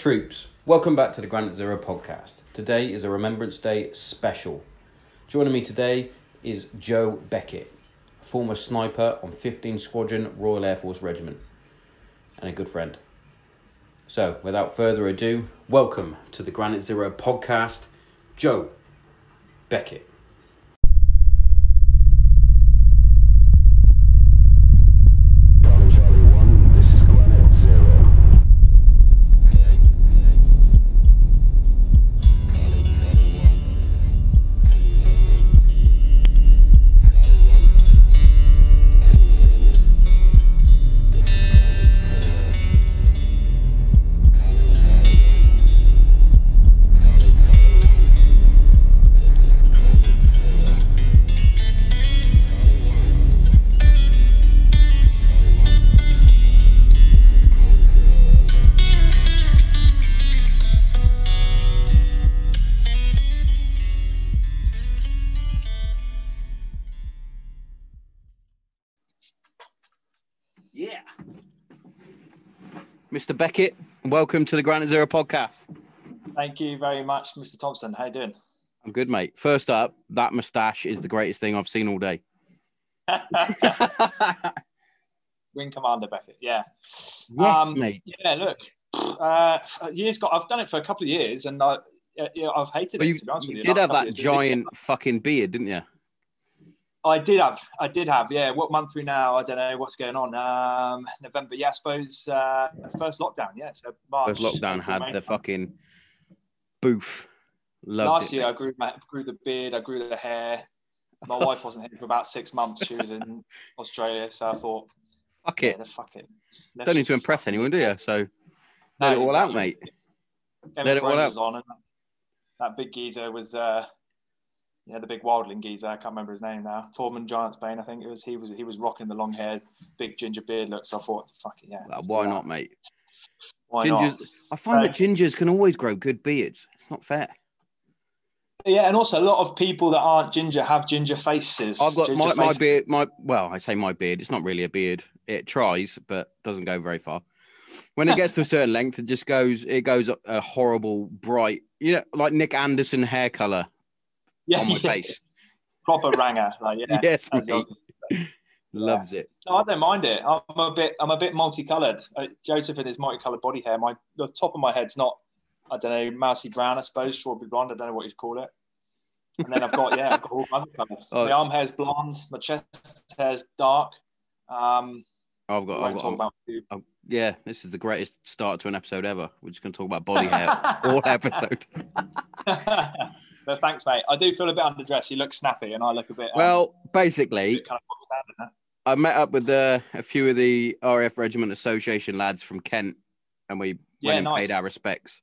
Troops, welcome back to the Granite Zero podcast. Today is a Remembrance Day special. Joining me today is Joe Beckett, former sniper on 15 Squadron Royal Air Force Regiment, and a good friend. So, without further ado, welcome to the Granite Zero podcast, Joe Beckett. Beckett, welcome to the Granite Zero podcast. Thank you very much, Mr. Thompson. How you doing? I'm good, mate. First up, that moustache is the greatest thing I've seen all day. Wing Commander Beckett. Yeah. Yes, Um, mate. Yeah. Look, uh, years got. I've done it for a couple of years, and I, yeah, I've hated Well, it. you, to be honest you with did Last have that of years, but this year- giant fucking beard, didn't you? I did have. I did have. Yeah. What month we now? I don't know what's going on. Um, November. Yeah. I suppose uh, first lockdown. Yeah. So March. First lockdown had May. the fucking boof. Loved Last it, year, I grew my, grew the beard. I grew the hair. My wife wasn't here for about six months. She was in Australia, so I thought, Fuck it. fuck it. Let's Don't need to impress anyone, do you? So No, let it all out, mate. Game Let it all out. on, and that big geezer was, uh, yeah, the big wildling geezer. I can't remember his name now. Tormund Giantsbane, I think it was. He was he was rocking the long hair, big ginger beard look. So I thought, fuck it, yeah. Well, why that. not, mate? Why Gingers. not? I find that gingers can always grow good beards. It's not fair. Yeah, and also a lot of people that aren't ginger have ginger faces. I've got Ginger my, my beard. My well, I say my beard. It's not really a beard. It tries, but doesn't go very far. When it gets to a certain length, it just goes. It goes a horrible bright, you know, like Nick Anderson hair color yeah, on my yeah, face. proper ranger. Like, yeah, yes. Loves it. No, I don't mind it. I'm a bit, I'm a bit multicolored. Uh, Joseph and his multicolored body hair. My the top of my head's not, I don't know, mousy brown, I suppose, strawberry blonde. I don't know what you'd call it. And then I've got, yeah, I've got all other colours. Oh. My arm hair's blonde. My chest hair's dark. Um, I've got. I've got about. Oh, yeah, this is the greatest start to an episode ever. We're just going to talk about body hair all episode. but thanks, mate. I do feel a bit underdressed. You look snappy, and I look a bit. um, Well, basically, kind of bogged down in that. I met up with uh, a few of the RAF Regiment Association lads from Kent, and we Yeah, went and nice. paid our respects,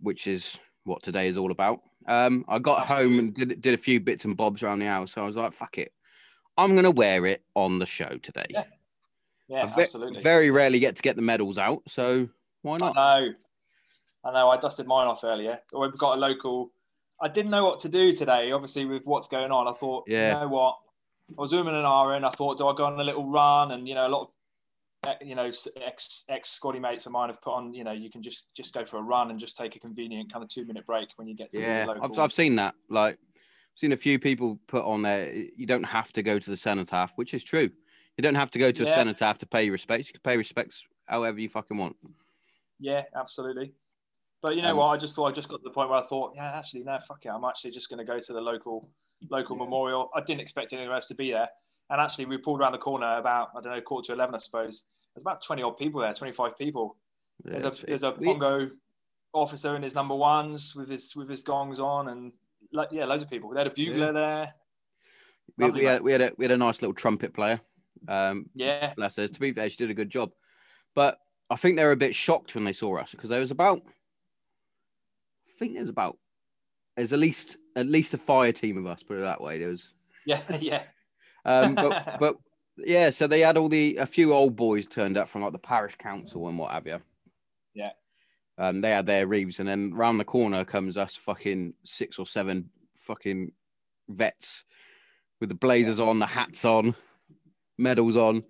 which is what today is all about. Um, I got home and did did a few bits and bobs around the house. So I was like, "Fuck it, I'm gonna wear it on the show today." Yeah, Yeah, I ve- absolutely. very rarely get to get the medals out, so why I not? know. I know. I dusted mine off earlier. We've got a local. I didn't know what to do today. Obviously, with what's going on, I thought, Yeah. you know what? I was zooming an hour in. I thought, do I go on a little run? And you know, a lot of eh, you know ex ex squaddy mates of mine have put on. You know, you can just just go for a run and just take a convenient kind of two minute break when you get to Yeah, the local. I've, I've seen that. Like, I've seen a few people put on there. You don't have to go to the cenotaph, which is true. You don't have to go to a Yeah. cenotaph to pay your respects. You can pay respects however you fucking want. Yeah, absolutely. But you know Um, what? I just thought I just got to the point where I thought, yeah, actually, no, fuck it. I'm actually just going to go to the local local memorial. I didn't expect anyone else to be there. And actually, we pulled around the corner about I don't know quarter to eleven, I suppose. There's about twenty odd people there, twenty five people. There's a there's a Pongo officer in his number ones with his with his gongs on, and like yeah, loads of people. They had a bugler Yeah. there. we, lovely, we, had, we had a we had a nice little trumpet player. Um, Yeah, bless her. To be fair, she did a good job. But I think they were a bit shocked when they saw us because there was about, think there's about, there's at least at least a fire team of us. Put it that way. There was, yeah, yeah. um, but but yeah. So they had all the a few old boys turned up from like the parish council and what have you. Yeah. Um, they had their reeves, and then round the corner comes us fucking six or seven fucking vets with the blazers on, the hats on, medals on,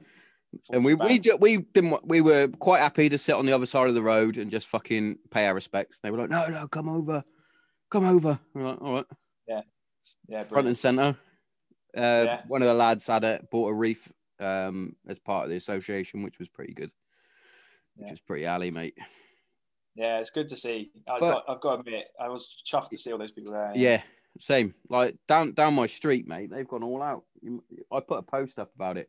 And we we ju- we didn't we were quite happy to sit on the other side of the road and just fucking pay our respects. They were like, no, no, come over, come over. We're like, all right, yeah, front brilliant. and center. Uh, Yeah. One of the lads had a bought a reef um, as part of the association, which was pretty good. Which Yeah. was pretty alley, mate. yeah, it's good to see. I've, But- got, I've got to admit, I was chuffed to see all those people there. Yeah, same. Like down down my street, mate. They've gone all out. I put a post up about it.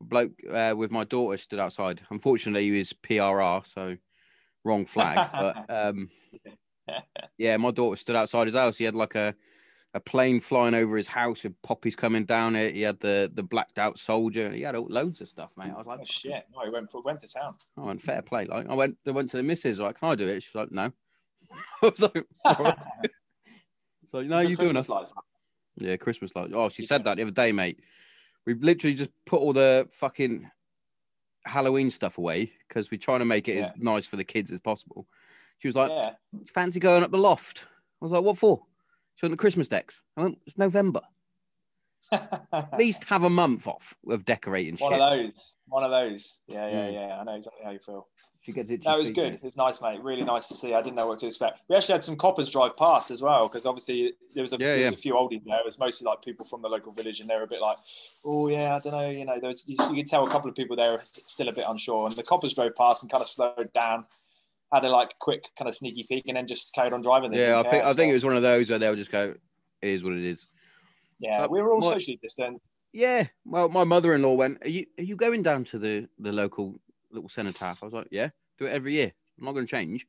A bloke uh, with my daughter stood outside. Unfortunately, he was PRR, so wrong flag. but um, yeah, my daughter stood outside his house. He had like a a plane flying over his house with poppies coming down it. He had the the blacked out soldier. He had all- loads of stuff, mate. I was like, Oh, shit. No, he went, went to town. I went fair play. Like I went, I went to the missus. Like, can I do it? She's like, no. I was like, "All right." so no, you doing it? lights. Yeah, Christmas lights. Oh, she said that the other day, mate. We've literally just put all the fucking Halloween stuff away because we're trying to make it as nice for the kids as possible. She was like, Yeah. fancy going up the loft? I was like, what for? She went the Christmas decks. I went, it's November. At least have a month off of decorating One shit. of those. One of those. Yeah, yeah, Mm. yeah. I know exactly how you feel. She gets No, it was good. It was nice, mate. Really nice to see. I didn't know what to expect. We actually had some coppers drive past as well because obviously there was a Yeah, there was yeah. a few oldies there. It was mostly like people from the local village, and they were a bit like, "Oh yeah, I don't know." You know, there was you, you could tell a couple of people there were still a bit unsure. And the coppers drove past and kind of slowed down, had a like quick kind of sneaky peek, and then just carried on driving. Yeah, I think care, I think it was one of those where they'll just go, "It is what it is." Yeah, so we were all what- socially distant. Yeah. Well, my mother-in-law went, "Are you are you going down to the the local little cenotaph?" I was like, "Yeah, do it every year. I'm not going to change."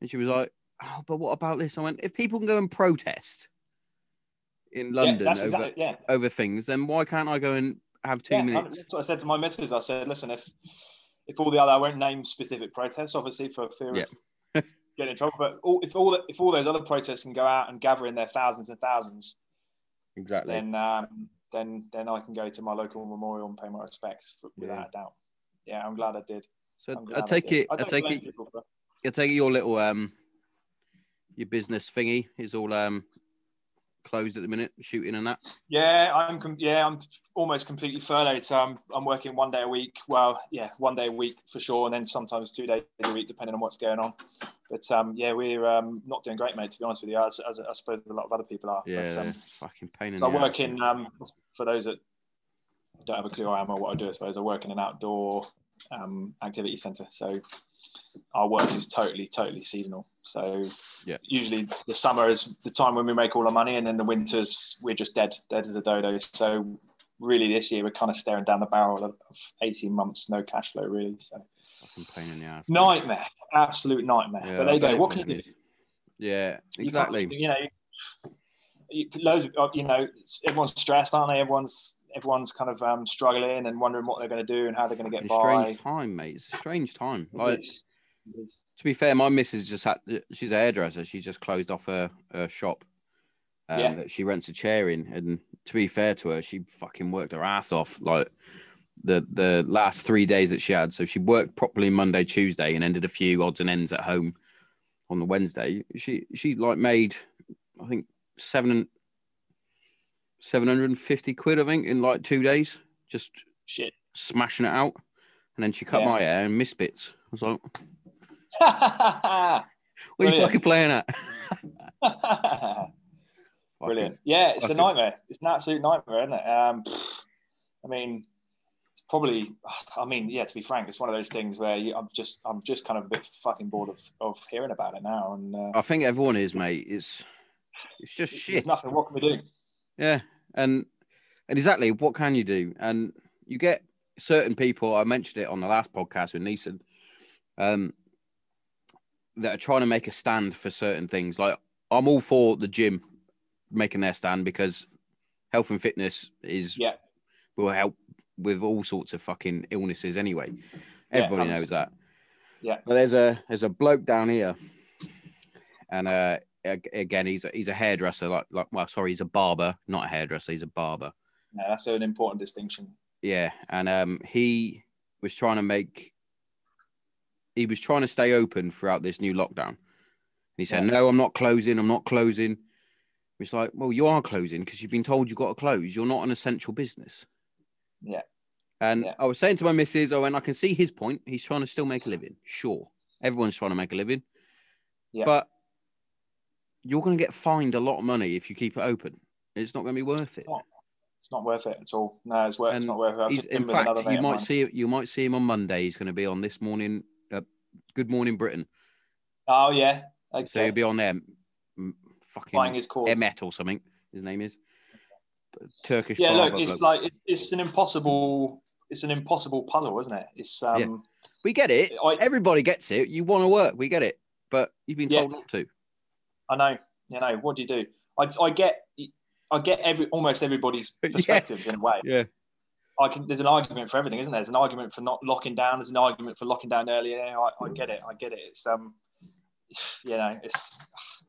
And she was like, "Oh, but what about this?" I went, "If people can go and protest in London yeah, over exactly yeah. over things, then why can't I go and have two Yeah, minutes?" that's what I said to my missus. I said, listen, if if all the other, I won't name specific protests, obviously for fear Yeah. of getting in trouble. But all, if all the, if all those other protests can go out and gather in their thousands and thousands, Exactly. then um, then then I can go to my local memorial and pay my respects for, without Yeah. a doubt. Yeah, I'm glad I did. so I take it. I don't take it. for- I take it your little um, your business thingy is all um closed at the minute, shooting and that. Yeah, I'm com- yeah, I'm almost completely furloughed. So I'm I'm working one day a week. Well, yeah, one day a week for sure, and then sometimes two days a week depending on what's going on. But um, yeah, we're um, not doing great, mate. To be honest with you, as, as I suppose a lot of other people are. Yeah, But, um, fucking pain in so the I work in um, for those that don't have a clue who I am or what I do. I suppose I work in an outdoor um, activity centre. So our work is totally totally seasonal. So Yeah. usually the summer is the time when we make all our money, and then the winters we're just dead, dead as a dodo. So really, this year we're kind of staring down the barrel of, of 18 months, no cash flow really. So pain in the ass. nightmare, absolute nightmare. Yeah, but there you go. What can you do? Yeah, exactly. You, know, loads of uh, you know, everyone's stressed, aren't they? Everyone's everyone's kind of um, struggling and wondering what they're going to do and how they're going to get by. strange time, mate. It's a strange time. Like is. It is. to be fair, my missus just had. She's a hairdresser. She's just closed off her, her shop. Um, Yeah. That she rents a chair in, and to be fair to her, she fucking worked her ass off. Like the the last three days that she had. So she worked properly Monday, Tuesday, and ended a few odds and ends at home on the Wednesday. She she like made, I think seven seven hundred and fifty quid. I think in like two days, just Shit. smashing it out. And then she cut Yeah. my hair and missed bits. I was like, Brilliant. what are you fucking playing at? Brilliant. Yeah, it's a nightmare. It's an absolute nightmare, isn't it? Um, I mean, it's probably. I mean, yeah. To be frank, it's one of those things where you, I'm just, I'm just kind of a bit fucking bored of, of hearing about it now. And uh, I think everyone is, mate. It's it's just there's shit. nothing. What can we do? Yeah, and and exactly what can you do? And you get certain people. I mentioned it on the last podcast with Neeson, um, that are trying to make a stand for certain things. Like I'm all for the gym making their stand because health and fitness is Yeah. will help with all sorts of fucking illnesses anyway. Everybody 100. knows that. Yeah. But there's a there's a bloke down here, and uh, again he's a, he's a hairdresser. Like like well, sorry, he's a barber, not a hairdresser. He's a barber. Yeah, that's an important distinction. Yeah, and um, he was trying to make. He was trying to stay open throughout this new lockdown. He said, Yeah. "No, I'm not closing. I'm not closing." It's like, well, you are closing because you've been told you've got to close. You're not an essential business. Yeah. And Yeah. I was saying to my missus, oh, and I can see his point. He's trying to still make a living. Sure. Everyone's trying to make a living. Yeah. But you're going to get fined a lot of money if you keep it open. It's not going to be worth it. It's not worth it at all. No, it's worth. It's not worth it. I've He's, just been in fact, you might see you might see him on Monday. He's going to be on this morning. Uh, Good Morning Britain. Oh yeah. Okay. So he'll be on there. m- Flying Fucking his. Emet or something. His name is Turkish. yeah, look, it's like it's, it's an impossible. It's an impossible puzzle, isn't it? It's um. Yeah. we get it. I- Everybody gets it. You want to work. We get it. But you've been Yeah. told not to. I know. You know. What do you do? I, I get. I get every almost everybody's Yeah. perspectives in a way. Yeah. I can. There's an argument for everything, isn't there? There's an argument for not locking down. There's an argument for locking down earlier. I, I get it. I get it. It's um, you know, it's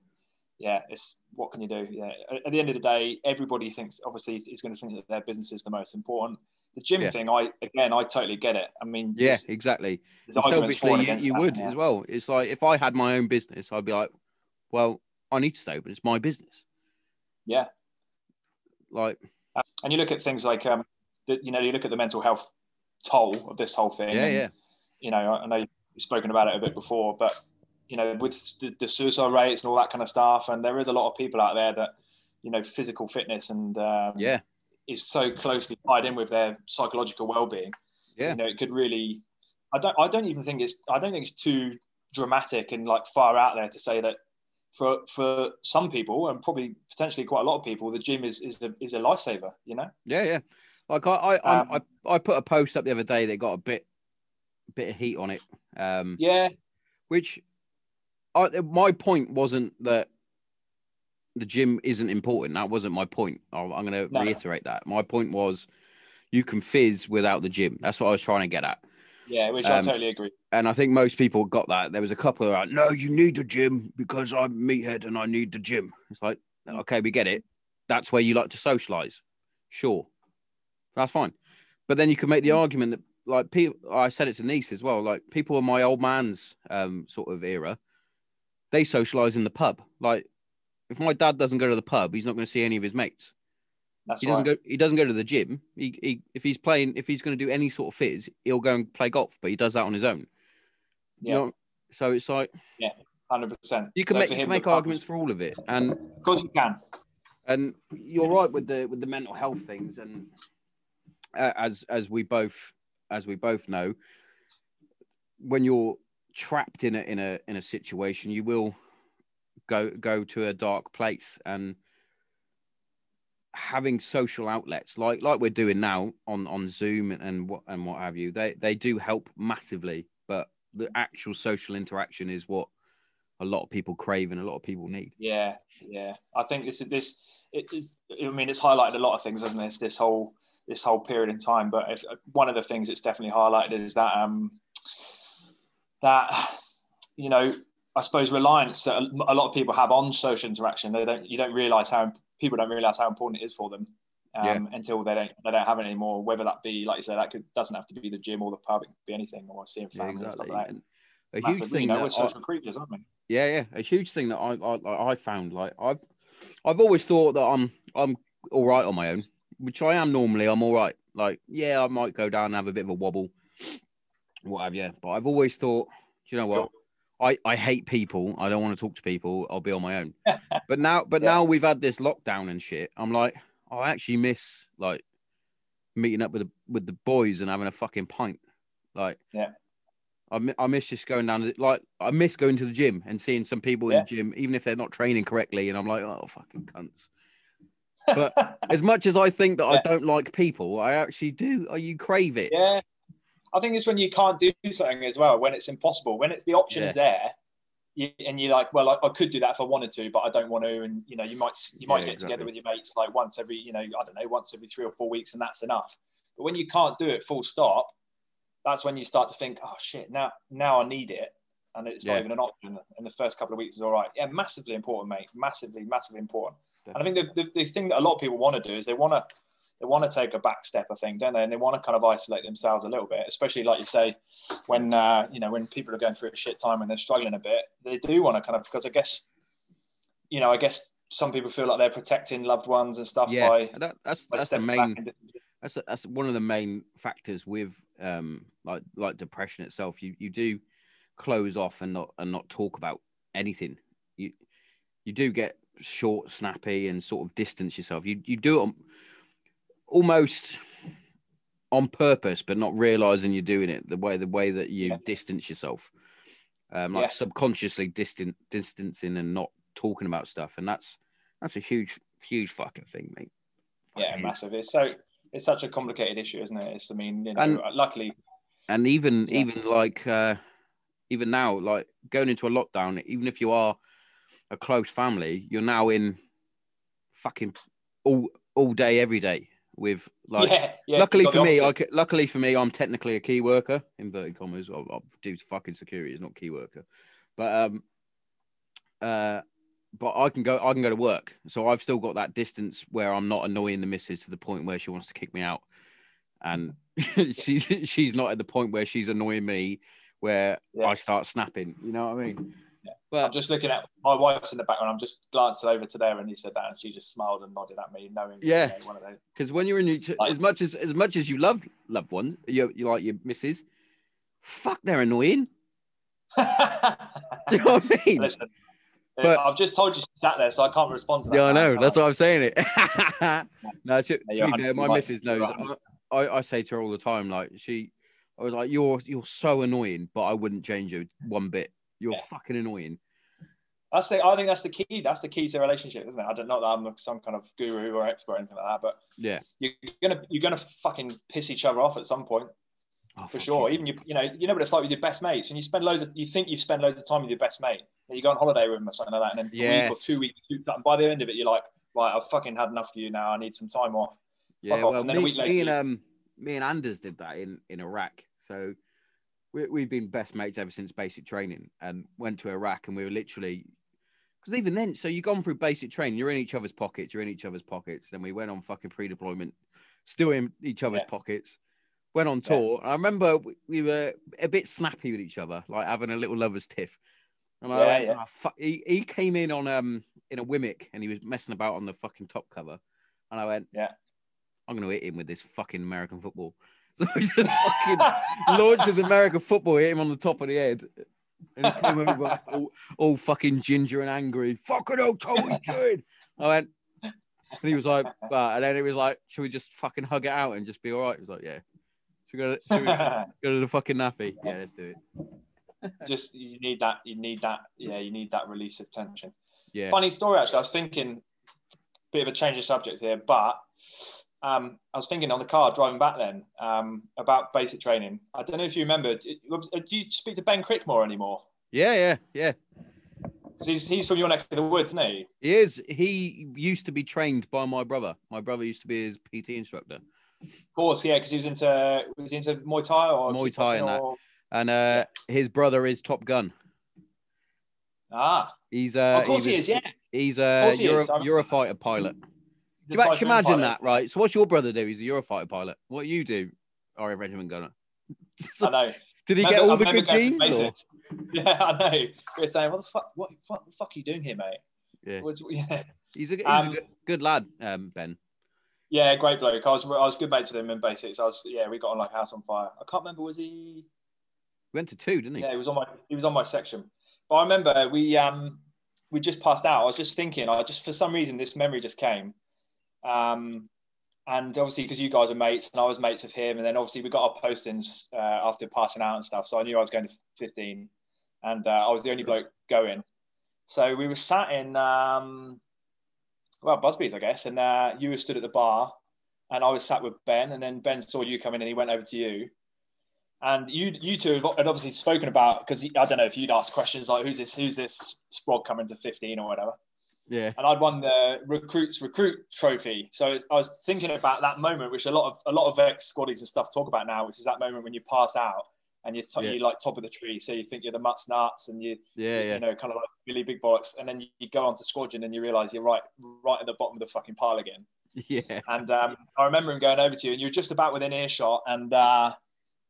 yeah. It's what can you do? Yeah. At, the end of the day, everybody thinks obviously is going to think that their business is the most important. The gym Yeah. thing, I again, I totally get it. I mean, Yeah, exactly. there's And arguments for and selfishly, you, you would yeah. as well. It's like if I had my own business, I'd be like, well, I need to stay open. It's my business. Yeah. Like, And you look at things like um, you know, you look at the mental health toll of this whole thing. yeah, and, yeah, you know, I I know you've spoken about it a bit before, but you know, with the, the suicide rates and all that kind of stuff, and there is a lot of people out there that, you know, physical fitness and um, yeah, is so closely tied in with their psychological well-being. Yeah. You know, it could really. I don't. I don't even think it's. I don't think it's too dramatic and like far out there to say that for for some people and probably potentially quite a lot of people, the gym is is a is a lifesaver. You know. yeah, yeah. Like I, I, I, Um, I, I put a post up the other day that got a bit, bit of heat on it. Um, Yeah. which I, my point wasn't that the gym isn't important. That wasn't my point. I'm, I'm going to No. reiterate that. My point was you can fizz without the gym. That's what I was trying to get at. Yeah, which I Um, totally agree. And I think most people got that. There was a couple who like, no, you need the gym because I'm meathead and I need the gym. It's like, okay, we get it. That's where you like to socialize. Sure. That's fine. But then you can make the argument that, like, people, I said it to Nice as well, like, people in my old man's um, sort of era, they socialize in the pub. Like, if my dad doesn't go to the pub, he's not going to see any of his mates. That's He doesn't right. go. He doesn't go to the gym. He, he if he's playing, if he's going to do any sort of fizz, he'll go and play golf. But he does that on his own. Yeah. You know, so it's like yeah, Hundred percent. you can make, you can make arguments for all of it, and Of course, you can. and you're right with the with the mental health things, and uh, as as we both as we both know, when you're trapped in a in a in a situation, you will go go to a dark place, and having social outlets like like we're doing now on on Zoom and, and what and what have you, they they do help massively, but the actual social interaction is what a lot of people crave and a lot of people need. Yeah, yeah. I think this is this. It is. I mean, it's highlighted a lot of things, hasn't it? This, this whole this whole period in time. But if, one of the things it's definitely highlighted is that um that you know I suppose reliance that a lot of people have on social interaction. They don't. You don't realize how people don't realize how important it is for them. Um, Yeah. Until they don't, they don't have it anymore. Whether that be, like you said, that could, doesn't have to be the gym or the pub. It could be anything, or seeing Yeah, family and stuff like that. A huge thing you know, that we're I- creatures, aren't we? Yeah, yeah, a huge thing that I I, I found like I've I've always thought that I'm I'm all right on my own, which I am normally. I'm all right. Like, yeah, I might go down and have a bit of a wobble, what have you. But I've always thought, do you know what? I I hate people. I don't want to talk to people. I'll be on my own. but now, but Yeah. now we've had this lockdown and shit. I'm like, oh, I actually miss like meeting up with the with the boys and having a fucking pint. Like, Yeah. I, I miss just going down to like I miss going to the gym and seeing some people in the gym, even if they're not training correctly, and I'm like, oh fucking cunts. But as much as I think that I don't like people, I actually do. Oh, you crave it. Yeah, I think it's when you can't do something as well, when it's impossible, when it's the option is there, you, and you're like, well, I, I could do that if I wanted to, but I don't want to, and you know, you might you might Yeah, get exactly. together with your mates like once every, you know, I don't know, once every three or four weeks, and that's enough. But when you can't do it full stop, that's when you start to think, oh shit, now now I need it, and it's Yeah. not even an option. And the first couple of weeks is all right. Yeah, massively important, mate. Massively, massively important. And I think the, the, the thing that a lot of people want to do is they want to they want to take a back step, I think, don't they? And they want to kind of isolate themselves a little bit, especially like you say, when uh, you know when people are going through a shit time and they're struggling a bit, they do want to kind of because I guess, you know, I guess some people feel like they're protecting loved ones and stuff Yeah, by, that, that's by that's the main. And, That's that's one of the main factors with um like like depression itself. You you do close off and not and not talk about anything. You you do get short, snappy, and sort of distance yourself. You you do it on, almost on purpose, but not realizing you're doing it. The way the way that you Yeah. distance yourself, um, like Yeah. subconsciously distant distancing and not talking about stuff, and that's that's a huge huge fucking thing, mate. Yeah, Fucking is. massive. It's so it's such a complicated issue, isn't it? It's I mean, you know, And- luckily, and even Yeah. even like uh even now like going into a lockdown even if you are a close family you're now in fucking all all day every day with like yeah, yeah. luckily for me I, luckily for me i'm technically a key worker inverted commas i, I do fucking security is not key worker but um uh but I can go. I can go to work, so I've still got that distance where I'm not annoying the missus to the point where she wants to kick me out, and she's she's not at the point where she's annoying me, where Yeah. I start snapping. You know what I mean? Yeah. I'm just looking at my wife's in the background. I'm just glancing over to there, and he said that, and she just smiled and nodded at me, knowing. you Yeah. know, one of those. because when you're in each, Like- as much as as much as you love loved one, you you like your missus, fuck, they're annoying. Do you know what I mean? Listen, But- I've just told you she sat there, so I can't respond to that. Yeah, I know. That's why I'm saying it. no, to, to be fair, my right. missus knows. I, I say to her all the time, like she, I was like, "You're you're so annoying, but I wouldn't change you one bit. You're Yeah. fucking annoying." That's the. I think that's the key. That's the key to a relationship, isn't it? I don't know that I'm some kind of guru or expert or anything like that, but Yeah, you're gonna you're gonna fucking piss each other off at some point. oh, for sure. you. Even you, you know, you know what it's like with your best mates. and you spend loads of, you think you spend loads of time with your best mate, and you go on holiday with them or something like that, and then a week or two weeks, and by the end of it, you're like, right, I've fucking had enough of you now. I need some time off. Yeah, Fuck off. well, And then a me, week later, me and um, me and Anders did that in in Iraq. So we, we've been best mates ever since basic training, and went to Iraq, and we were literally because even then, so you've gone through basic training, you're in each other's pockets, you're in each other's pockets. Then we went on fucking pre-deployment, still in each other's Yeah. pockets. Went on Yeah. tour. I remember we- we were a bit snappy with each other, like having a little lovers tiff. And I Yeah, went, yeah. "Ah, fuck." He, he came in on um in a WMIK and he was messing about on the fucking top cover, and I went, Yeah. I'm gonna hit him with this fucking American football. So I just fucking launches American football, hit him on the top of the head. And he came over all, all fucking ginger and angry. Fucking hell, Tom, what you? I went, and he was like, and then it was like, should we just fucking hug it out and just be all right? He was like, yeah. Should we go to, should we go to the fucking NAAFI? Yeah, let's do it. Just you need that. You need that. Yeah, you need that release of tension. Yeah. Funny story, actually. I was thinking, bit of a change of subject here, but um, I was thinking on the car driving back then um, about basic training. I don't know if you remember. Do you speak to Ben Crickmore anymore? Yeah, yeah, yeah. he's he's from your neck of the woods, isn't he? He is. He used to be trained by my brother. My brother used to be his PT instructor. Of course, yeah, because he was into was he into Muay Thai or Muay Thai and kickboxing that. And uh, his brother is Top Gun. Ah, He's uh, of course he, was- is. Yeah, He's a he. Euro, Eurofighter pilot. Can you imagine pilot. that, right? So, what's your brother do? He's a Eurofighter pilot. What do you do? RAF Regiment Gunner. I know. Did he Remember- get all the good genes? Yeah, I know. We were saying, what the fuck? What, what the fuck are you doing here, mate? Yeah. Was, yeah. He's a, he's Um, a good, good lad, um, Ben. Yeah, great bloke. I was I was good mates with him in basics. I was yeah, we got on like house on fire. I can't remember was he He went to two, didn't he? yeah, he was on my he was on my section. But I remember we um we just passed out. I was just thinking, I just for some reason this memory just came. Um and obviously because you guys are mates and I was mates with him, and then obviously we got our postings uh, after passing out and stuff. So I knew I was going to 15, and uh, I was the only bloke going. So we were sat in um, well Busby's, I guess, and uh, you were stood at the bar, and I was sat with Ben, and then Ben saw you come in, and he went over to you. And you, you two had obviously spoken about because I don't know if you'd ask questions like who's this, who's this sprog coming to 15 or whatever Yeah. and I'd won the recruits recruit trophy. So I was thinking about that moment, which a lot of a lot of ex squaddies and stuff talk about now, which is that moment when you pass out and you're, t- Yeah. you're like top of the tree, so you think you're the mutts nuts and you Yeah, yeah. you know kind of like really big bollocks, and then you, you go onto squadron and you realise you're right right at the bottom of the fucking pile again. Yeah. And um, I remember him going over to you, and you're just about within earshot, and uh,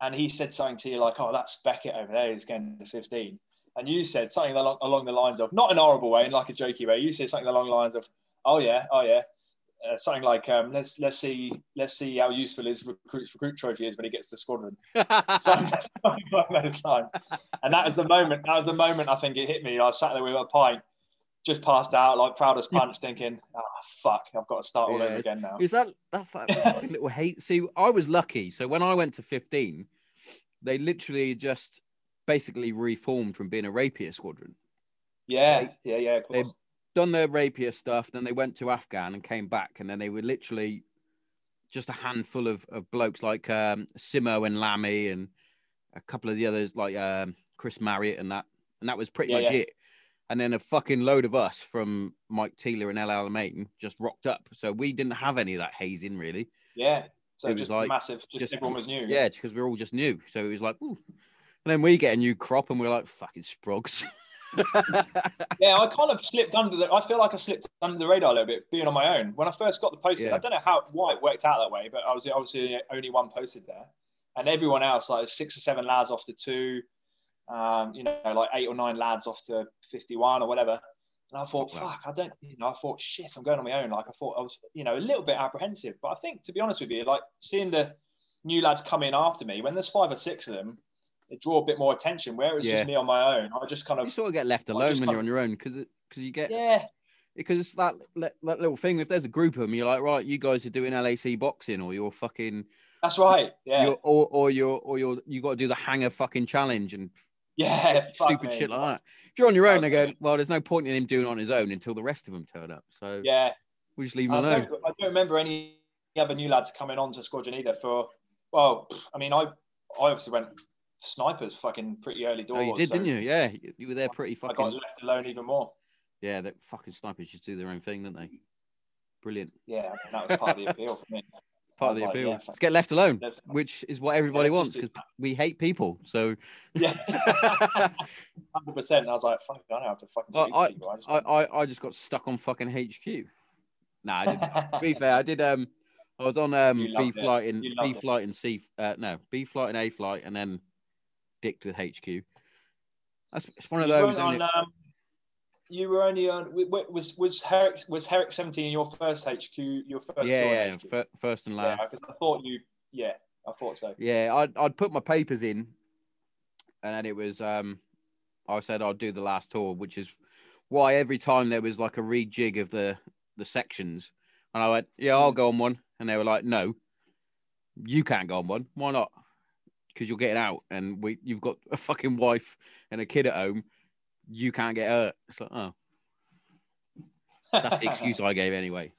and he said something to you like, "Oh, that's Beckett over there. He's going to 15." And you said something along, along the lines of, not in a horrible way, in like a jokey way. You said something along the lines of, "Oh yeah, oh yeah," uh, something like um, let's let's see let's see how useful his recruits recruit trophy is when he gets to squadron. something, something along those lines. And that was the moment. That was the moment I think it hit me. I sat there with a pint, just passed out, like proud as punch, thinking, "Oh fuck, I've got to start all Yeah, over again now." Is that that's that little hate? See, I was lucky. So when I went to 15, they literally just basically reformed from being a rapier squadron. Yeah, yeah, yeah. They've Done their rapier stuff, then they went to Afghan and came back, and then they were literally just a handful of, of blokes like um, Simo and Lammy and a couple of the others like um, Chris Marriott and that, and that was pretty Yeah, much yeah. it. And then a fucking load of us from Mike Taylor and El Alamein just rocked up. So we didn't have any of that hazing really. Yeah. So It was like- massive. Just, just- everyone was new. Yeah, because we are all just new. So it was like, ooh. And then we get a new crop and we're like, fucking sprogs. Yeah, I kind of slipped under the. I feel like I slipped under the radar a little bit, being on my own. When I first got the posting, Yeah. I don't know how why it worked out that way, but I was obviously only one posted there, and everyone else like six or seven lads off to two, um, you know, like eight or nine lads off to fifty-one or whatever. And I thought, Fuck fuck, I don't, you know, I thought, shit, I'm going on my own. Like I thought I was, you know, a little bit apprehensive, but I think to be honest with you, like seeing the new lads come in after me, when there's five or six of them, draw a bit more attention. Where it's Yeah. just me on my own, I just kind you of, sort of get left alone when you're on your own because because you get yeah, because it's that that little thing. If there's a group of them, you're like, right, you guys are doing LAC boxing, or you're fucking, that's right, yeah. you're, or or you're or you're you got to do the hanger fucking challenge and Yeah, stupid me. shit like that. If you're on your own, they go, well, there's no point in him doing it on his own until the rest of them turn up. So Yeah, we just leave him I alone. don't, I don't remember any other new lads coming on to Squadron either. For well, I mean, I I obviously went snipers fucking pretty early doors. Oh, you did, so didn't you? Yeah, you, were there pretty fucking. I got left alone even more. Yeah, that fucking snipers just do their own thing, don't they? Brilliant. Yeah, I mean, that was part of the appeal for me. Part of the like, appeal. yeah, get left alone, which is what everybody Yeah, wants because we hate people. So Yeah, hundred percent. I was like, fuck, I don't have to fucking Well, speak I- to people. I just I, I, I just got stuck on fucking HQ. Nah, I didn't. to be fair, I did. Um, I was on um B flight in B flight and C. Uh, no, B flight and A flight, and then dicked with HQ. That's it's one of You those. on, it? um, you were only on. Was was Herrick was Herrick seventeen your first HQ? Your first yeah, tour yeah, first and yeah. I thought you. Yeah, I thought so. Yeah, I'd I'd put my papers in, and then it was um, I said I'd do the last tour, which is why every time there was like a rejig of the the sections, and I went, yeah, I'll go on one, and they were like, no, you can't go on one. Why not? Because you're getting out, and we you've got a fucking wife and a kid at home. You can't get hurt. It's like, oh, that's the excuse I gave anyway.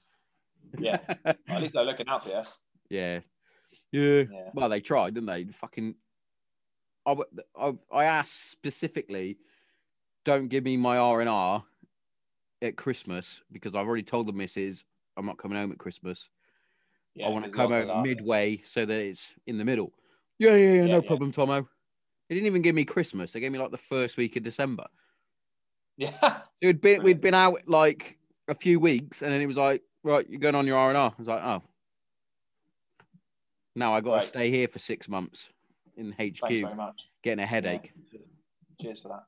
Yeah. At least they're looking out for you. Yeah. Yeah. Yeah. Well, they tried, didn't they? Fucking. I, I, I asked specifically, don't give me my R and R at Christmas because I've already told the missus I'm not coming home at Christmas. Yeah, I want to come home midway so that it's in the middle. Yeah, yeah, yeah, Yeah, no yeah. problem, Tomo. They didn't even give me Christmas. They gave me like the first week of December. Yeah. So we'd been we'd been out like a few weeks, and then it was like, right, you're going on your R and R. I was like, oh. Now I got to stay here for six months in Thanks HQ, very much. getting a headache. Yeah. Cheers for that.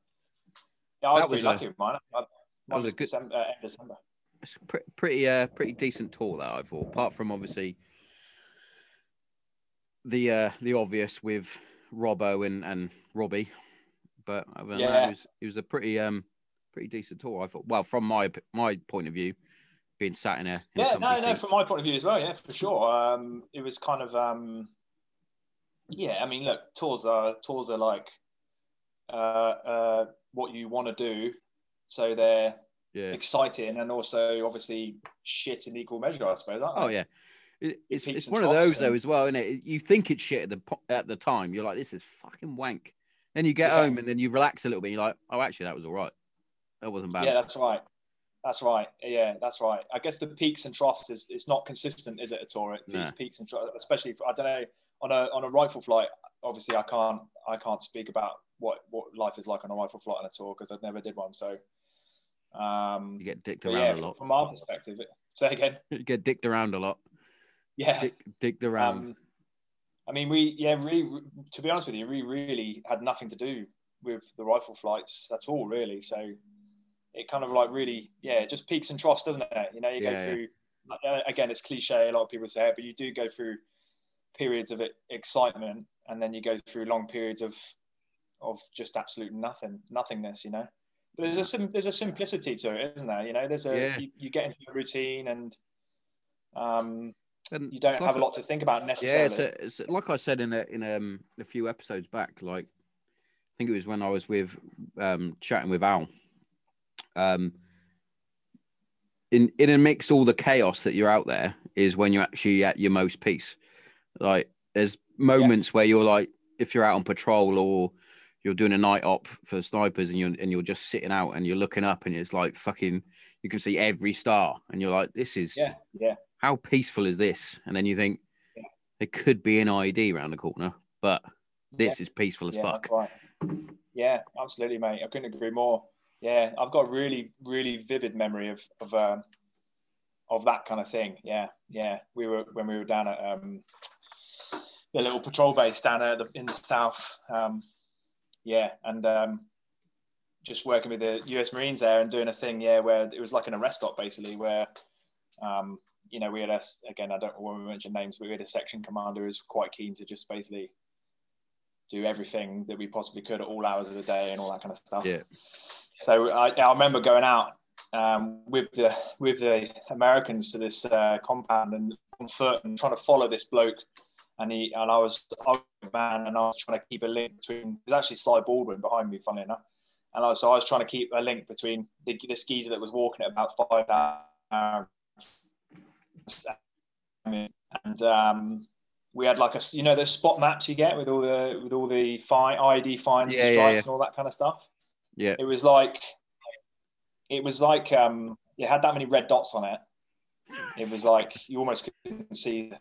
Yeah, I was That was pretty a- lucky with mine. I, that was a good- December, uh, end December. It's pre- pretty, uh, pretty decent tour that I thought. Apart from obviously the uh, the obvious with Robbo and and Robbie, but other than that, Yeah. it was it was a pretty um pretty decent tour. I thought. Well, from my my point of view, being sat in a, in a Yeah, no, comfy no, seat. from my point of view as well, yeah, for sure. Um, it was kind of, um, yeah, I mean, look, tours are tours are like uh, uh, what you want to do, so they're yeah. exciting and also obviously shit in equal measure, I suppose. Aren't Oh yeah, it, it's it's one of those though as well, isn't it? You think it's shit at the at the time. You're like, this is fucking wank. Then you get Yeah. home and then you relax a little bit. You're like, oh, actually, that was all right. That wasn't bad. Yeah, that's right. That's right. Yeah, that's right. I guess the peaks and troughs is it's not consistent, is it, at all? It peaks, peaks and troughs, especially for, I don't know on a on a rifle flight. Obviously, I can't I can't speak about what what life is like on a rifle flight on a tour because I've never did one. So, um, you get dicked around yeah, a from, lot. from our perspective, it, say again. You get dicked around a lot. Yeah. Dick, dicked around. Um, I mean, we yeah, we to be honest with you, we really had nothing to do with the rifle flights at all, really. So it kind of like really, yeah, it just peaks and troughs, doesn't it? You know, you Yeah, go yeah. through uh, again, it's cliche. A lot of people say it, but you do go through periods of excitement, and then you go through long periods of of just absolute nothing, nothingness. You know, but there's a sim- there's a simplicity to it, isn't there? You know, there's a Yeah. you, you get into a routine and um, And you don't have like a lot to think about Yeah, necessarily. it's, a, it's like I said in a in um, a few episodes back. Like, I think it was when I was with um, chatting with Al. Um, in in mix, all the chaos that you're out there is when you're actually at your most peace. Like, there's moments where you're like, if you're out on patrol or you're doing a night op for snipers and you're and you're just sitting out and you're looking up and it's like fucking you can see every star and you're like, this is yeah, yeah. How peaceful is this? And then you think Yeah. there could be an IED around the corner, but this is peaceful as yeah, fuck. right. Yeah, absolutely, mate. I couldn't agree more. Yeah, I've got a really, really vivid memory of of um, of that kind of thing. Yeah, yeah. We were when we were down at um, the little patrol base down there the, in the south. Um, yeah, and um, just working with the U.S. Marines there and doing a thing. Yeah, where it was like an arrest stop basically, where um, you know we had us again I don't know when we mention names, but we had a section commander who was quite keen to just basically do everything that we possibly could at all hours of the day and all that kind of stuff. Yeah. So I, I remember going out um, with the with the Americans to this uh, compound and on foot and trying to follow this bloke. And he and I was I was a man and I was trying to keep a link between. It was actually Sly Baldwin behind me, funny enough. And I was, so I was trying to keep a link between the, the geezer that was walking at about five hours and um, we had like a you know the spot maps you get with all the with all the fine IED fines Yeah, and strikes yeah. and all that kind of stuff. Yeah. It was like it was like um it had that many red dots on it. It was like you almost couldn't see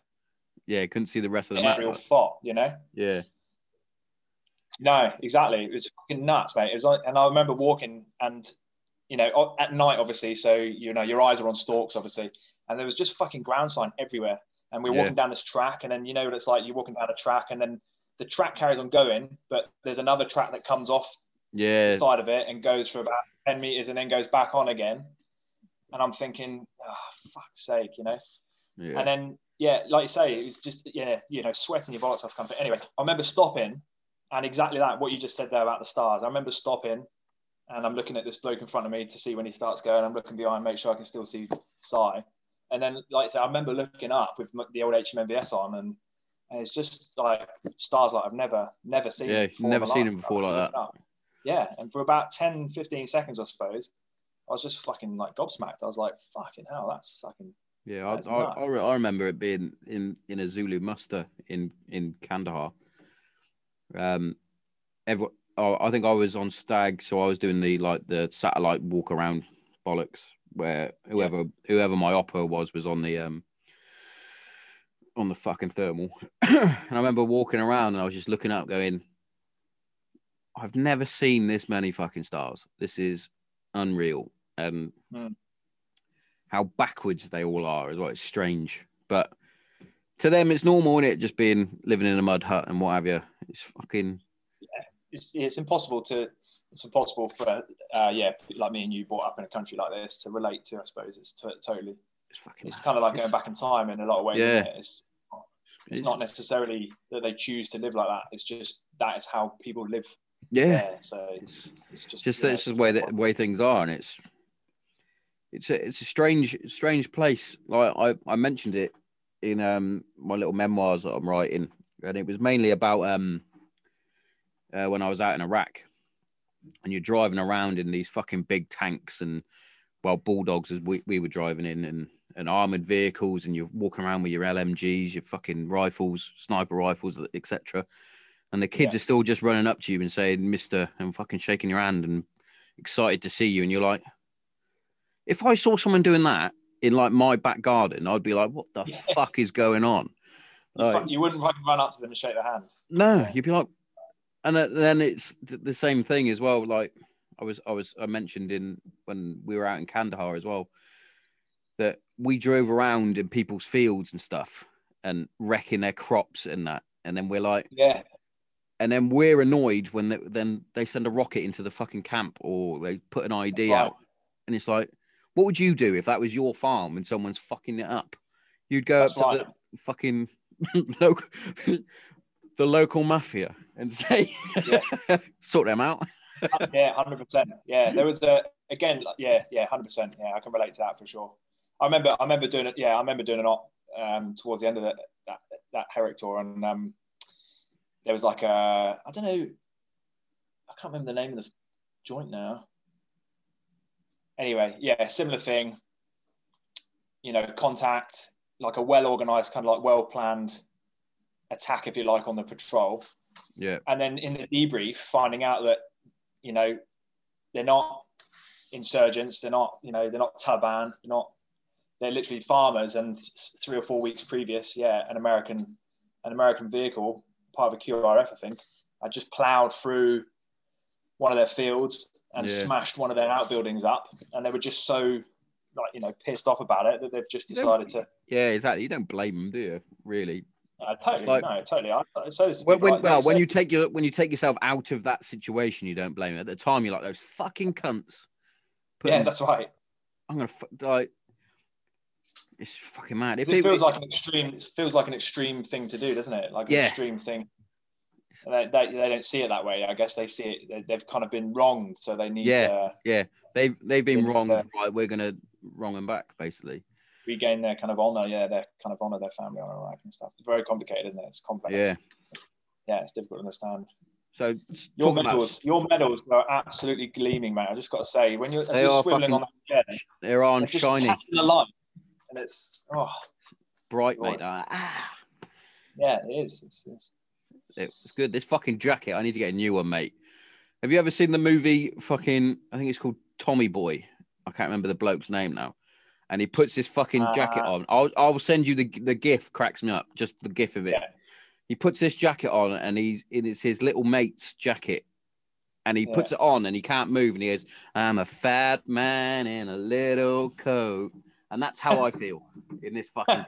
Yeah, couldn't see the rest of the map. aerial thought, you know? Yeah. No, exactly. It was fucking nuts, mate. It was like, and I remember walking and, you know, at night, obviously. So, you know, your eyes are on stalks, obviously. And there was just fucking ground sign everywhere. And we were Yeah. walking down this track. And then, you know what it's like? You're walking down a track and then the track carries on going, but there's another track that comes off the Yeah. side of it and goes for about 10 meters and then goes back on again. And I'm thinking, oh, fuck's sake, you know? Yeah. And then, yeah, like you say, it was just, yeah, you know, sweating your bollocks off. Kind of. Anyway, I remember stopping and exactly that, what you just said there about the stars. I remember stopping and I'm looking at this bloke in front of me to see when he starts going. I'm looking behind, make sure I can still see Sai. And then, like I say, I remember looking up with the old HMMVS on and, and it's just like stars like I've never, never seen. Yeah, never seen him before like that. up. Yeah, and for about 10, 15 seconds, I suppose, I was just fucking like gobsmacked. I was like, fucking hell, that's fucking Yeah, I, That's I. I, I remember it being in, in a Zulu muster in, in Kandahar. Um, every, oh, I think I was on Stag, so I was doing the like the satellite walk around bollocks, where whoever whoever my opera was was on the um on the fucking thermal, and I remember walking around and I was just looking up, going, "I've never seen this many fucking stars. This is unreal." And Hmm. how backwards they all are as well. It's strange, but to them it's normal, is it? Just being living in a mud hut and what have you. It's fucking Yeah. it's it's impossible to it's impossible for uh, yeah like me and you brought up in a country like this to relate to. I suppose it's to, totally it's fucking. it's kind of like going back in time in a lot of ways. Yeah. It? It's it's it's- not necessarily that they choose to live like that. It's just that is how people live Yeah, there. So it's it's just just yeah, it's just the way that way things are, and it's it's a it's a strange strange place. Like I I mentioned it in um my little memoirs that I'm writing, and it was mainly about um uh, when I was out in Iraq, and you're driving around in these fucking big tanks and well bulldogs as we, we were driving in and and armored vehicles, and you're walking around with your LMGs, your fucking rifles, sniper rifles, etc. And the kids Yeah. are still just running up to you and saying, "Mister," and fucking shaking your hand and excited to see you, and you're like, if I saw someone doing that in like my back garden, I'd be like, what the Yeah. fuck is going on? You, Like, you wouldn't run up to them and shake their hand. no, you'd be like, and then- it's the same thing as well. Like I was, I was, I mentioned in when we were out in Kandahar as well, that we drove around in people's fields and stuff and wrecking their crops and that, and then we're like, Yeah, and then we're annoyed when they, then they send a rocket into the fucking camp or they put an IED Right. out, and it's like, What would you do if that was your farm and someone's fucking it up? You'd go That's up to right. the fucking local, the local mafia and say, sort them out. yeah, hundred percent. Yeah, there was a again. like, Yeah, yeah, hundred percent. Yeah, I can relate to that for sure. I remember. I remember doing it. Yeah, I remember doing it op um, towards the end of the, that that Herrick tour, and um, there was like a I don't know. I can't remember the name of the joint now. Anyway, yeah, similar thing. You know, contact like a well organized, kind of like well planned attack, if you like, on the patrol Yeah. and then in the debrief finding out that you know they're not insurgents they're not you know they're not Taliban they're not they're literally farmers and three or four weeks previous yeah an American an American vehicle part of a QRF I think I just plowed through one of their fields and Yeah. smashed one of their outbuildings up and they were just so like you know pissed off about it that they've just decided to Yeah, exactly. You don't blame them, do you? Really? Uh, totally like- no totally I, so this is When, when, well, when you take your when you take yourself out of that situation, you don't blame it. At the time, you're like those fucking cunts. said, Put yeah that's right I'm gonna like. It's fucking mad. If it, it, feels like an extreme it feels like an extreme thing to do doesn't it like an Yeah. extreme thing and they, they, they don't see it that way i guess they see it they, they've kind of been wronged so they need Yeah. to they've they've been Yeah. wronged, right? We're gonna wrong them back, basically. Regain their kind of honor yeah their kind of honor their family honor all that kind of stuff it's very complicated isn't it it's complex Yeah. yeah it's difficult to understand So your talking about medals your medals are absolutely gleaming mate i just got to say when you're, as They you're are swiveling fucking on that chair they're on shiny, the light and it's oh bright, Right. mate. Ah, yeah it is it's, it's it's good. This fucking jacket, I need to get a new one, mate. Have you ever seen the movie? Fucking, I think it's called Tommy Boy. I can't remember the bloke's name now. And he puts his fucking jacket Ah. on. I'll I'll send you the the gif. Cracks me up. Just the gif of it. Yeah. He puts this jacket on, and he's and it's his little mate's jacket. And he Yeah. puts it on, and he can't move, and he goes, "I'm a fat man in a little coat," and that's how I feel in this fucking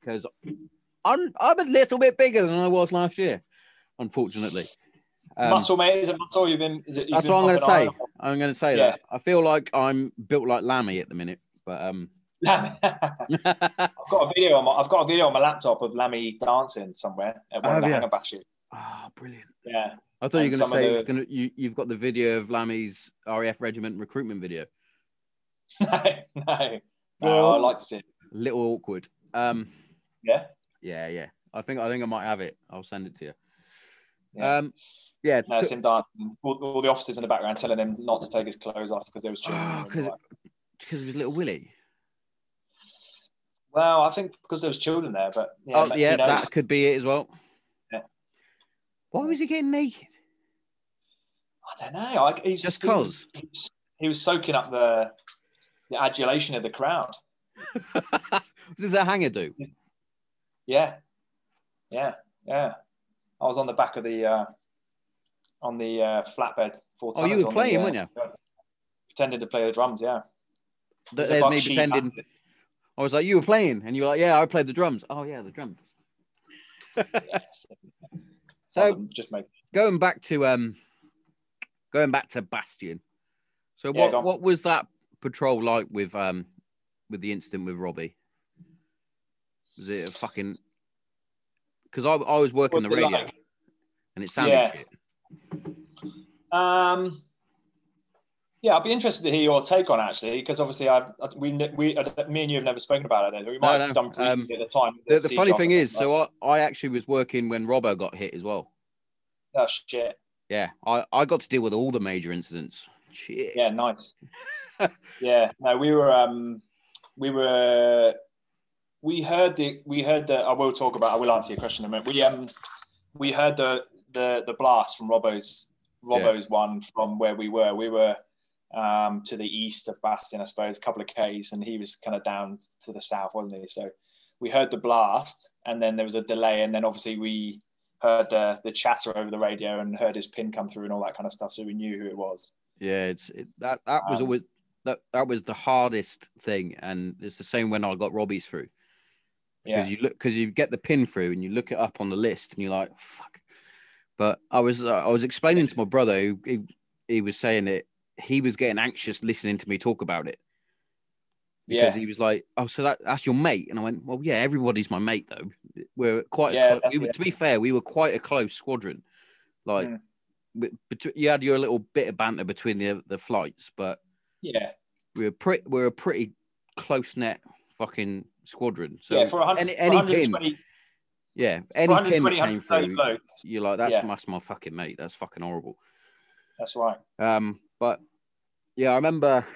because I'm I'm a little bit bigger than I was last year, unfortunately. Um, muscle mate is it muscle you've been is it you've that's been what I'm going to say. I'm going to say Yeah. that. I feel like I'm built like Lammy at the minute, but um, I've got a video on my I've got a video on my laptop of Lammy dancing somewhere at one Have of the you? hangar bashes. oh, brilliant. Yeah. I thought you were going to say the- to you. You've got the video of Lammy's RAF regiment recruitment video. no, no. No, I like to see it. little awkward. Um, Yeah. yeah, yeah. I think I think I might have it. I'll send it to you. Yeah. Um, yeah. No, it's him dancing. All, all the officers in the background telling him not to take his clothes off because there was children. Oh, because of his little Willie. well, I think because there was children there, but yeah, oh, yeah, that could be it as well. Yeah. Why was he getting naked? I don't know. I, he's, Just he was- 'cause? he was, he was soaking up the the adulation of the crowd. what does a hanger do? Yeah, yeah, yeah. I was on the back of the uh, on the uh, flatbed. Four Oh, you were playing, the, uh, weren't you? Pretending to play the drums. Yeah. Th- There's me pretending. bandits. I was like, you were playing, and you were like, yeah, I played the drums. Oh yeah, the drums. So Awesome. just make going back to um, going back to Bastion. So Yeah, what what was that patrol like with um, with the incident with Robbie? Was it a fucking? Because I I was working the radio, like? and it sounded Yeah. shit. Um, yeah, I'd be interested to hear your take on actually, because obviously I, I we we I, me and you have never spoken about it. We might no. have done briefly Um, at the time. The, the funny thing is, so I, I actually was working when Robbo got hit as well. oh shit, Yeah, I, I got to deal with all the major incidents. Shit. yeah, nice. yeah, no, we were um we were we heard the we heard that I will talk about I will answer your question in a minute. We um we heard the the the blast from Robbo's Robbo's one from where we were. We were um to the east of Bastion, I suppose, a couple of Ks, and he was kind of down to the south, wasn't he? So we heard the blast, and then there was a delay, and then obviously we heard the the chatter over the radio and heard his pin come through and all that kind of stuff, so we knew who it was. Yeah, it's it, that that was Um, always that that was the hardest thing, and it's the same when I got Robbie's through Yeah, because you look because you get the pin through and you look it up on the list and you're like fuck. But I was uh, I was explaining to my brother who he, he was saying it he was getting anxious listening to me talk about it because Yeah. he was like, "Oh, so that, that's your mate?" And I went, "Well, yeah, everybody's my mate though. We're quite. A Yeah, clo- we were, to be fair, we were quite a close squadron. Like, Mm. you had your little bit of banter between the the flights, but Yeah. we were pretty. We're a pretty close net fucking squadron. So yeah, for 100, any any pin, yeah, any pin that came through, blokes. you're like, that's Yeah. that's my fucking mate. That's fucking horrible. That's right. Um, but yeah, I remember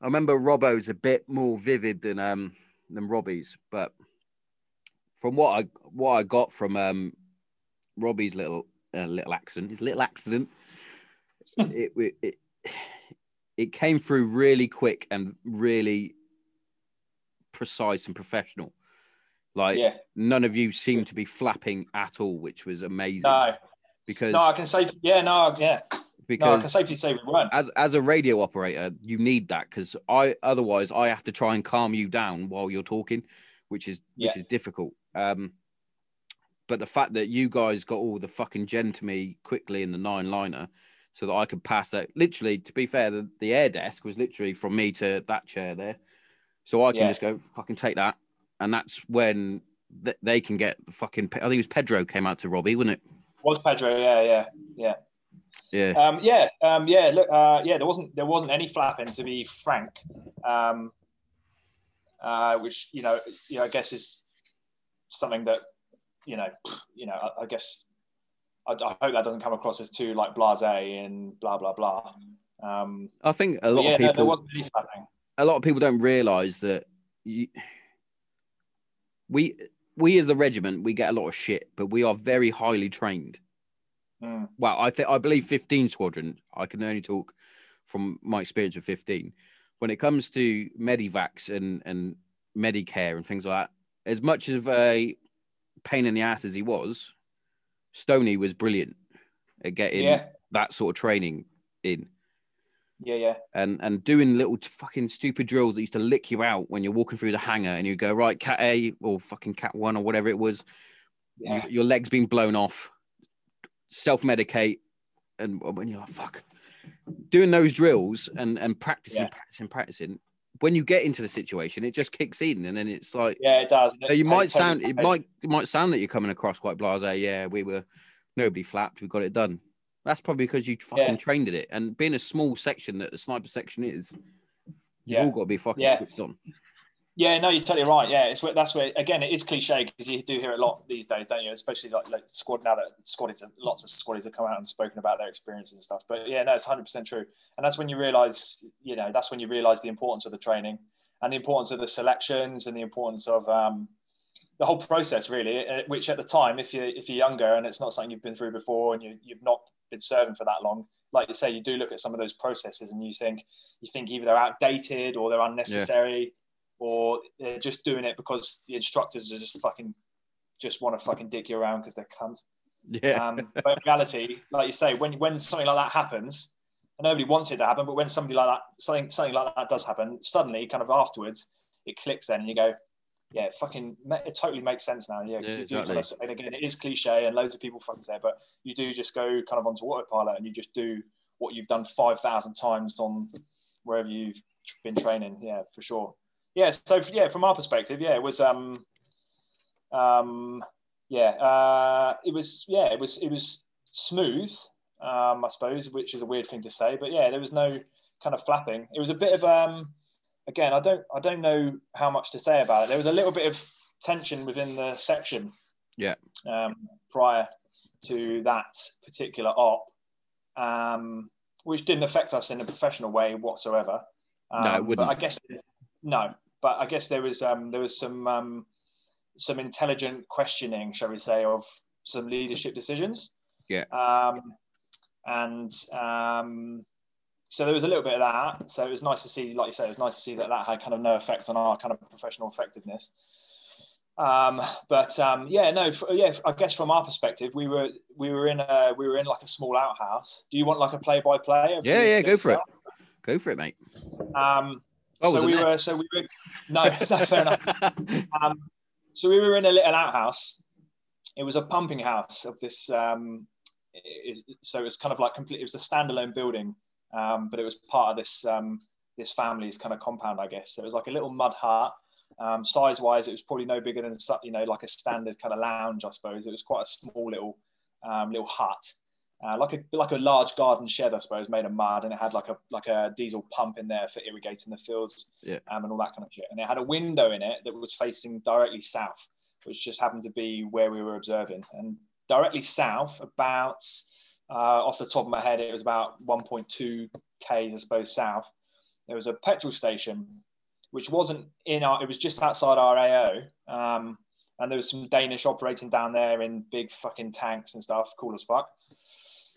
I remember Robbo's a bit more vivid than um than Robbie's, but from what I what I got from um Robbie's little uh, little accident, his little accident, it, it it it came through really quick and really precise and professional. Like Yeah. none of you seemed to be flapping at all, which was amazing No. because No, I can say. Yeah. No. Yeah. No, I because can safely say we weren't. as as a radio operator, you need that because I otherwise I have to try and calm you down while you're talking, which is which is difficult. Um, but the fact that you guys got all the fucking gen to me quickly in the nine liner, so that I could pass that. Literally, to be fair, the, the air desk was literally from me to that chair there, so I can Yeah. just go fucking take that, and that's when th- they can get the fucking. I think it was Pedro came out to Robbie, wasn't it? Was Pedro? Yeah. Yeah. Yeah. Yeah. Um, yeah, um, yeah. Look, uh, yeah. There wasn't there wasn't any flapping, to be frank. Um, uh, which you know, you know, I guess is something that you know, you know, I, I guess I, I hope that doesn't come across as too like blasé and blah blah blah. Um, I think a lot yeah, of people. wasn't any flapping. a lot of people don't realize that you, we we as a regiment we get a lot of shit but we are very highly trained Mm, well i think i believe 15 squadron i can only talk from my experience with 15 when it comes to medivacs and and medicare and things like that as much of a pain in the ass as he was stony was brilliant at getting yeah, that sort of training in. Yeah, yeah, and and doing little fucking stupid drills that used to lick you out when you're walking through the hangar and you go right cat A or fucking cat one or whatever it was, yeah. you- your legs being blown off, self medicate, and when you're like fuck, doing those drills and and practicing, Yeah. practicing, practicing. When you get into the situation, it just kicks in, and then it's like Yeah, it does. so you might sound it might it might sound that you're coming across quite blasé. Yeah, we were nobody flapped, we got it done. That's probably because you fucking Yeah. trained at it. And being a small section that the sniper section is, you've Yeah. all got to be fucking Yeah. switched on. Yeah, no, you're totally right. Yeah, it's where that's where again it is cliche because you do hear a lot these days, don't you? Especially like like squad now that squaddies, lots of squaddies have come out and spoken about their experiences and stuff. But yeah, no, it's 100 percent true. And that's when you realise, you know, that's when you realise the importance of the training and the importance of the selections and the importance of um, the whole process, really. uh, Which at the time, if you if you're younger and it's not something you've been through before and you, you've not been serving for that long, like you say, you do look at some of those processes and you think you think either they're outdated or they're unnecessary or they're just doing it because the instructors are just fucking just want to fucking dick you around because they're cunts. Yeah. Um, but in reality, like you say, when when something like that happens, and nobody wants it to happen, but when somebody like that, something something like that does happen, suddenly, kind of afterwards, it clicks. Then and you go, yeah, it fucking, it totally makes sense now. Yeah, Yeah, you exactly. of, and again, it is cliche, and loads of people fucking say, it, but you do just go kind of onto autopilot, and you just do what you've done five thousand times on wherever you've been training. Yeah, for sure. Yeah. So yeah, from our perspective, yeah, it was um um yeah uh it was yeah it was it was smooth um i suppose which is a weird thing to say but yeah there was no kind of flapping it was a bit of um again i don't i don't know how much to say about it there was a little bit of tension within the section Yeah. um prior to that particular op um which didn't affect us in a professional way whatsoever um, No, it wouldn't. but i guess no but i guess there was um there was some um some intelligent questioning, shall we say, of some leadership decisions. Yeah. Um, and um, so there was a little bit of that. So it was nice to see, like you said, it was nice to see that that had kind of no effect on our kind of professional effectiveness. Um, but um, yeah, no, f yeah, I guess from our perspective, we were we were in a we were in like a small outhouse. Do you want like a play by play? Yeah, yeah, go for it. Go for it, mate. Um, So we there. were so we were no, no fair enough. Um, so we were in a little outhouse. It was a pumping house of this. Um, it, it- so it was kind of like complete. It was a standalone building, um, but it was part of this um, this family's kind of compound, I guess. So it was like a little mud hut. Um, size wise, it was probably no bigger than you know like a standard kind of lounge, I suppose. It was quite a small little um, little hut, uh, like a like a large garden shed, I suppose, made of mud, and it had like a like a diesel pump in there for irrigating the fields, Yeah. um, and all that kind of shit. And it had a window in it that was facing directly south, which just happened to be where we were observing. And directly south, about uh, off the top of my head, it was about 1.2 k's, I suppose, south. There was a petrol station, which wasn't in our. It was just outside our AO. Um, and there was some Danish operating down there in big fucking tanks and stuff, cool as fuck.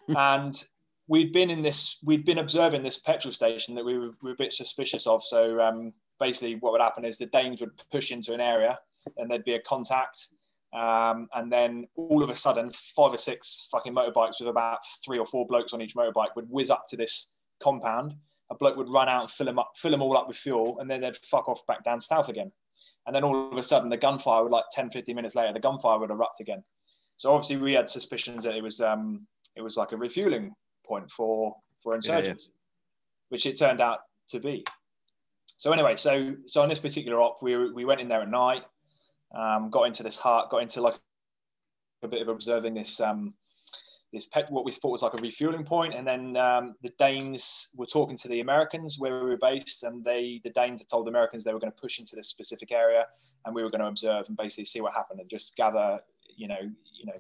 And we'd been in this, we'd been observing this petrol station that we were, we were a bit suspicious of. So um, basically, what would happen is the Danes would push into an area, and there'd be a contact, um, and then all of a sudden, five or six fucking motorbikes with about three or four blokes on each motorbike would whiz up to this compound. A bloke would run out and fill them up, fill them all up with fuel, and then they'd fuck off back down south again. And then all of a sudden, the gunfire would like 10, 15 minutes later, the gunfire would erupt again. So obviously, we had suspicions that it was um, it was like a refueling point for for insurgents, which it turned out to be. So anyway, so so on this particular op, we we went in there at night, um, got into this hut, got into like a bit of observing this um, this pet what we thought was like a refueling point, and then um, the Danes were talking to the Americans where we were based, and they the Danes had told the Americans they were going to push into this specific area, and we were going to observe and basically see what happened and just gather, you know, you know,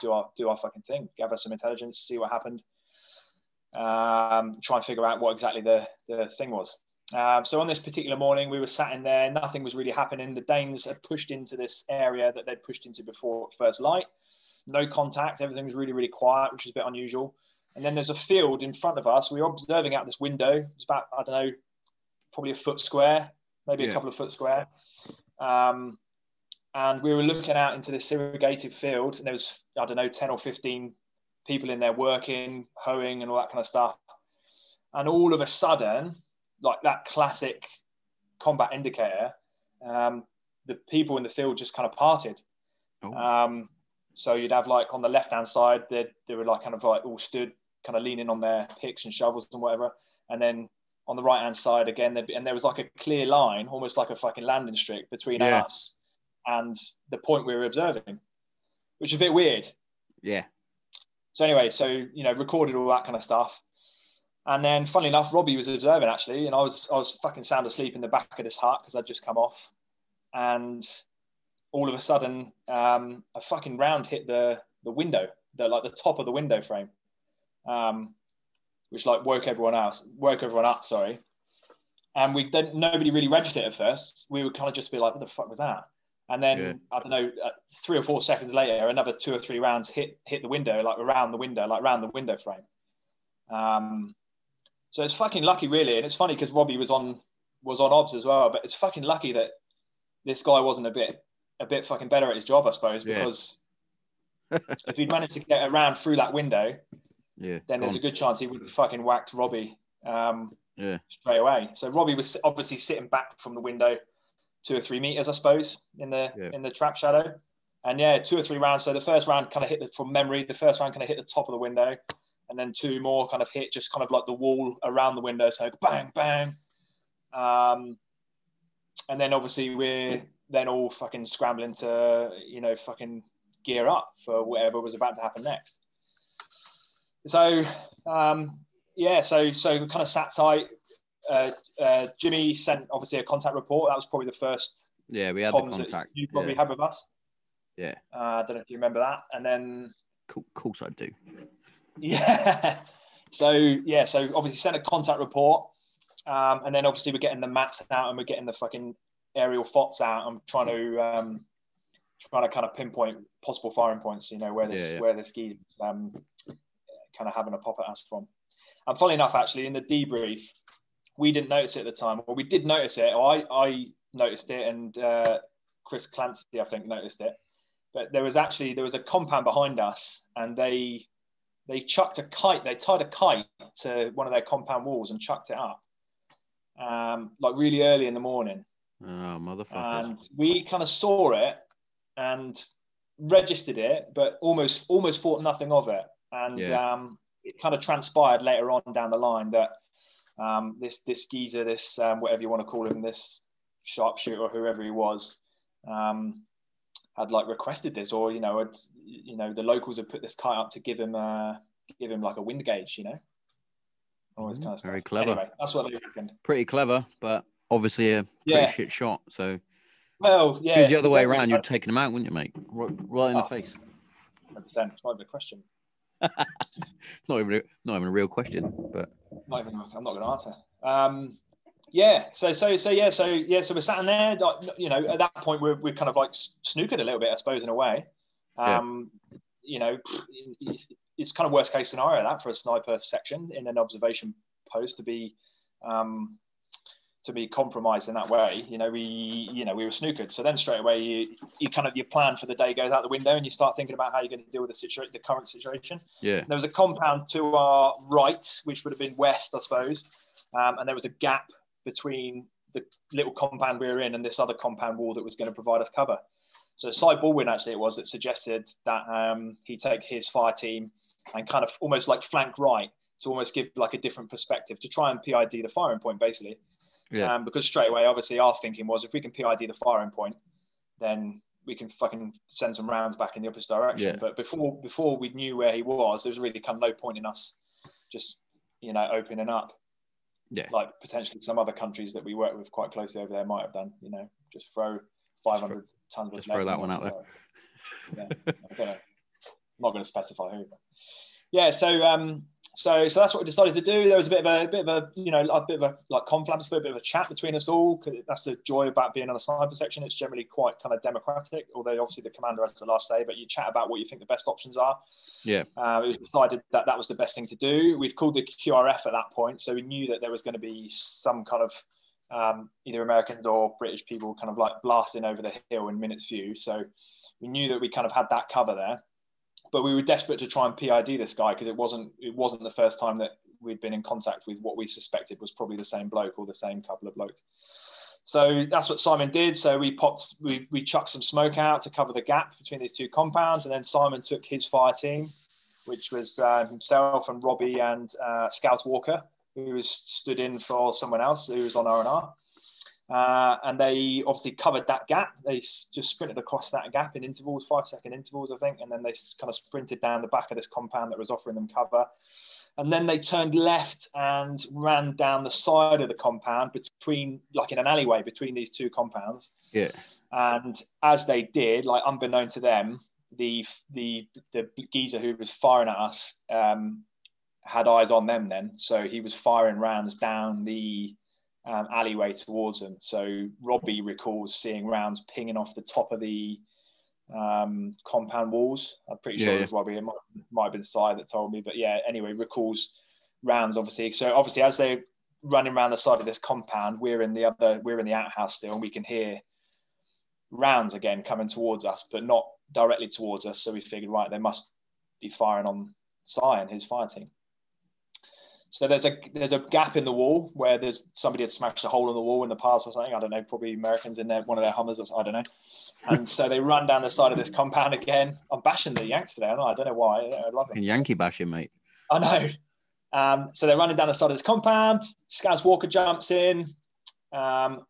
do our do our fucking thing, gather some intelligence, see what happened, um, try and figure out what exactly the the thing was. Um, so on this particular morning, we were sat in there. Nothing was really happening. The Danes had pushed into this area that they'd pushed into before first light. No contact. Everything was really, really quiet, which is a bit unusual. And then there's a field in front of us. We were observing out this window. It's about I don't know, probably a foot square, maybe Yeah. a couple of foot square. Um, and we were looking out into this irrigated field, and there was I don't know, ten or fifteen people in there working, hoeing, and all that kind of stuff. And all of a sudden, like that classic combat indicator, um, the people in the field just kind of parted. Oh. Um, so you'd have like on the left hand side, they they were like kind of like all stood, kind of leaning on their picks and shovels and whatever. And then on the right hand side again, be, and there was like a clear line, almost like a fucking landing strip between Yeah. us and the point we were observing, which is a bit weird. Yeah. So anyway, so you know, recorded all that kind of stuff. And then, funnily enough, Robbie was observing actually, and I was I was fucking sound asleep in the back of this hut because I'd just come off, and all of a sudden, um, a fucking round hit the the window, the like the top of the window frame, um, which like woke everyone else, woke everyone up. Sorry, and we didn't. Nobody really registered it at first. We would kind of just be like, "What the fuck was that?" And then Yeah. I don't know, uh, three or four seconds later, another two or three rounds hit hit the window, like around the window, like around the window frame. Um, so it's fucking lucky, really, and it's funny because Robbie was on was on obs as well. But it's fucking lucky that this guy wasn't a bit a bit fucking better at his job, I suppose, Yeah. because if he'd managed to get around through that window, Yeah. then there's a good chance he would have fucking whacked Robbie um, Yeah. straight away. So Robbie was obviously sitting back from the window two or three meters, I suppose, in the Yeah. in the trap shadow. And yeah, two or three rounds. So the first round kind of hit the, from memory. The first round kind of hit the top of the window, and then two more kind of hit just kind of like the wall around the window. So bang, bang. Um, and then obviously we're then all fucking scrambling to you know fucking gear up for whatever was about to happen next. So um, yeah, so so kind of sat tight. Uh, uh, Jimmy sent obviously a contact report. That was probably the first Yeah. We had the contact. you probably Yeah. had with us. Yeah. Uh, I don't know if you remember that. And then Of course I do. yeah, so yeah, so obviously sent a contact report, um, and then obviously we're getting the maps out and we're getting the fucking aerial fots out. I'm trying to um, trying to kind of pinpoint possible firing points. You know where this Yeah, yeah. where this ski um, kind of having a pop at us from. And funny enough, actually, in the debrief, we didn't notice it at the time, or we did notice it, or I, I noticed it, and uh, Chris Clancy, I think, noticed it. But there was actually there was a compound behind us, and they they chucked a kite. They tied a kite to one of their compound walls and chucked it up, um, like really early in the morning Oh, motherfuckers. and we kind of saw it and registered it, but almost almost thought nothing of it. And Yeah. um, it kind of transpired later on down the line that um, this this geezer, this um, whatever you want to call him, this sharpshooter or whoever he was, um, had like requested this, or you know, had, you know, the locals had put this kite up to give him uh, give him like a wind gauge, you know, all this Mhm, kind of stuff. very clever. Anyway, that's what they reckoned. Pretty clever, but obviously a pretty Yeah. shit shot. So Well, yeah, it was the other way around, you'd taken him out, wouldn't you, mate? Right, right in the Oh. face. 100%. It's not even a question. Not even, a, not even a real question, but Not even. I'm not going to answer. Um, yeah. So so so yeah. So yeah. So we're sat in there. You know, at that point we're we're kind of like snookered a little bit, I suppose, in a way. Yeah. Um, You know, it's, it's kind of worst case scenario that for a sniper section in an observation post to be. Um, to be compromised in that way, you know, we, you know, we were snookered. So then straight away, you, you kind of your plan for the day goes out the window, and you start thinking about how you're going to deal with the situation, the current situation. yeah, There was a compound to our right, which would have been west, I suppose, um, and there was a gap between the little compound we were in and this other compound wall that was going to provide us cover. So Cy Baldwin actually it was that suggested that um, he take his fire team and kind of almost like flank right to almost give like a different perspective to try and PID the firing point basically. Yeah, Um, because straight away, obviously, our thinking was if we can PID the firing point, then we can fucking send some rounds back in the opposite direction. Yeah. But before before we knew where he was, there was really kind of no point in us just you know opening up yeah. like potentially some other countries that we work with quite closely over there might have done. You know, just throw 500 tons of just throw that one out or- Yeah, I don't know. I'm not going to specify who. But yeah, so um, so so that's what we decided to do. There was a bit of a, a bit of a you know a bit of a like conflab, a bit of a chat between us all. 'cause That's the joy about being on the sniper section. It's generally quite kind of democratic, although obviously the commander has the last say. But you chat about what you think the best options are. Yeah. Uh, it was decided that that was the best thing to do. We'd called the QRF at that point, so we knew that there was going to be some kind of um, either Americans or British people kind of like blasting over the hill in minutes view. So we knew that we kind of had that cover there but we were desperate to try and PID this guy because it wasn't it wasn't the first time that we'd been in contact with what we suspected was probably the same bloke or the same couple of blokes. So that's what Simon did. So we popped we we chucked some smoke out to cover the gap between these two compounds, and then Simon took his fire team, which was uh, himself and Robbie and uh, Scout Walker, who was stood in for someone else who was on R and R. Uh, and they obviously covered that gap. They just sprinted across that gap in intervals, five second intervals, I think, and then they kind of sprinted down the back of this compound that was offering them cover. And then they turned left and ran down the side of the compound between, like in an alleyway between these two compounds. Yeah. And as they did, like unbeknown to them, the the the geezer who was firing at us um, had eyes on them then. So he was firing rounds down the um, alleyway towards them. So Robbie recalls seeing rounds pinging off the top of the um, compound walls. I'm pretty sure Yeah, it was Robbie. It might, might have been Sai that told me, but yeah. Anyway, recalls rounds obviously. So obviously, as they're running around the side of this compound, we're in the other, we're in the outhouse still, and we can hear rounds again coming towards us, but not directly towards us. So we figured, right, they must be firing on Sai and his fire team. So there's a there's a gap in the wall where there's somebody had smashed a hole in the wall in the past or something. I don't know, probably Americans in there, one of their Hummers or I don't know. And so they run down the side of this compound again. I'm bashing the Yanks today. I don't know, I don't know why. I love it. Yankee bashing, mate. I know. Um, so they're running down the side of this compound. Scaz Walker jumps in. Um,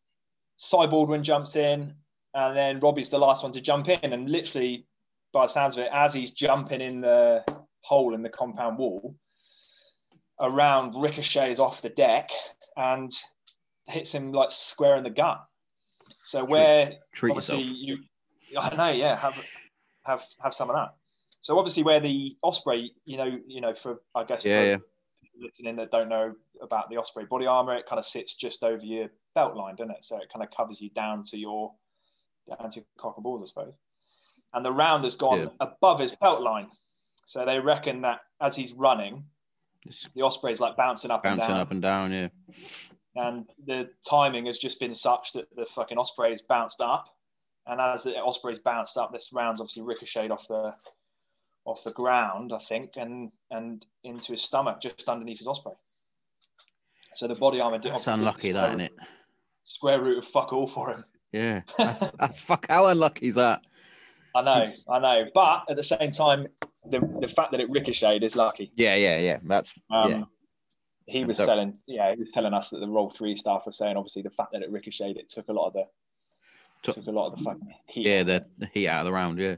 Cy Baldwin jumps in. And then Robbie's the last one to jump in. And literally, by the sounds of it, as he's jumping in the hole in the compound wall, a round ricochets off the deck and hits him like square in the gut. So where Treat obviously yourself. you I know, yeah, have have have some of that. So obviously where the Osprey, you know, you know, for I guess Yeah, yeah. people listening that don't know about the Osprey body armor, it kind of sits just over your belt line, doesn't it? So it kind of covers you down to your down to your cock and balls, I suppose. And the round has gone Yeah. above his belt line. So they reckon that as he's running, the Osprey's like bouncing up and bouncing down up and down, yeah. and the timing has just been such that the fucking Osprey's bounced up, and as the Osprey's bounced up, this round's obviously ricocheted off the off the ground, I think, and and into his stomach, just underneath his Osprey. So the body armor did That's unlucky, that, isn't it? square root of fuck all for him. Yeah. That's, that's fuck how unlucky is that? I know, I know, but at the same time, the the fact that it ricocheted is lucky. Yeah, yeah, yeah. That's Um, Yeah. he was selling. Yeah, he was telling us that the role three staff were saying obviously the fact that it ricocheted it took a lot of the Took- took a lot of the fucking heat. Yeah, the, heat out of the round. Yeah,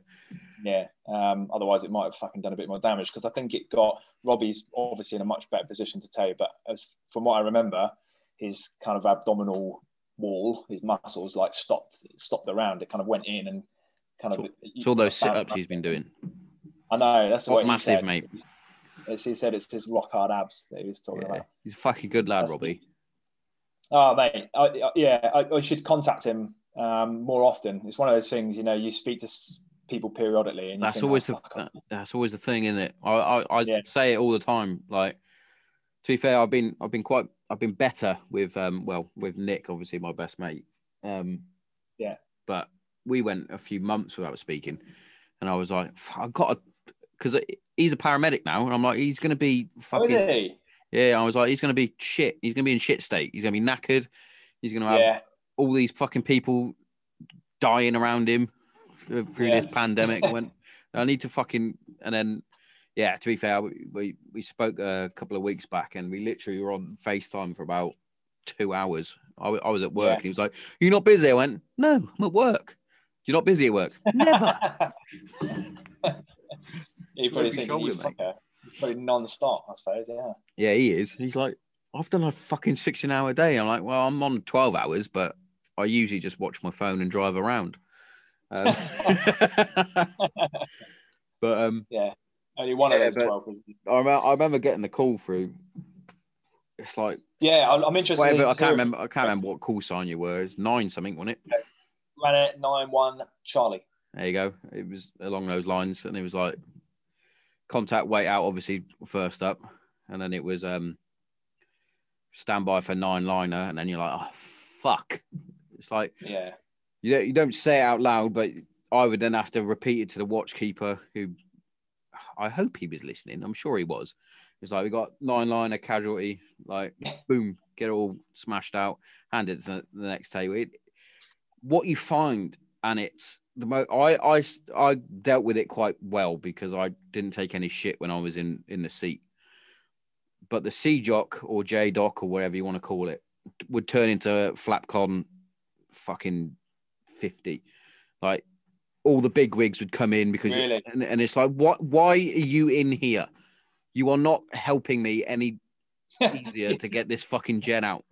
Yeah. Um, otherwise, it might have fucking done a bit more damage because I think it got Robbie's obviously in a much better position to tell you. But as from what I remember, his kind of abdominal wall, his muscles like stopped stopped the round. It kind of went in and kind of. it's all those sit ups he's been doing. I know that's What massive, said. mate. It's, he said it's his rock hard abs that he was talking Yeah. about. He's a fucking good lad, That's- Robbie. Oh, mate. I, I- yeah, I, I should contact him um, more often. It's one of those things, you know, you speak to s- people periodically, and That's always oh, the fuck, I- that- that's always the thing, isn't it? I I, I Yeah. say it all the time. Like to be fair, I've been I've been quite I've been better with um well with Nick, obviously my best mate. Um Yeah. but we went a few months without speaking, and I was like, I've got to because he's a paramedic now, and I'm like, he's gonna be Oh, fucking is he? yeah. I was like, he's gonna be shit. He's gonna be in shit state. He's gonna be knackered. He's gonna have Yeah. all these fucking people dying around him through Yeah. this pandemic. Went, I need to fucking, and then, yeah. To be fair, we we, we spoke a couple of weeks back, and we literally were on Facetime for about two hours. I, I was at work, Yeah. and he was like, "You're not busy?" I went, "No, I'm at work." You're not busy at work? Never. he probably shoulder, he's mate. He's probably non-stop, I suppose. Yeah. yeah, he is. He's like, I've done a fucking 16 hour day. I'm like, well, I'm on 12 hours, but I usually just watch my phone and drive around. Um, but um, yeah. Only one of Yeah, those twelve was. I remember, I remember getting the call through. It's like Yeah, I'm, I'm interested. whatever. I can't remember. I can't remember what call sign you were. It's nine something, wasn't it? Granite nine one Charlie. There you go. It was along those lines, and it was like contact wait out, obviously first up, and then it was um standby for nine liner, and then you're like, oh fuck. It's like Yeah. you don't, you don't say it out loud, but I would then have to repeat it to the watchkeeper, who I hope he was listening. I'm sure he was. It's like we got nine liner casualty, like boom, get all smashed out, hand it to the, the next table. It, what you find, and it's the mo I, I I dealt with it quite well because I didn't take any shit when I was in in the seat. But the C jock or J doc or whatever you want to call it would turn into Flapcon fucking 50. Like all the big wigs would come in because Really? and, and it's like what why are you in here? You are not helping me any easier to get this fucking gen out.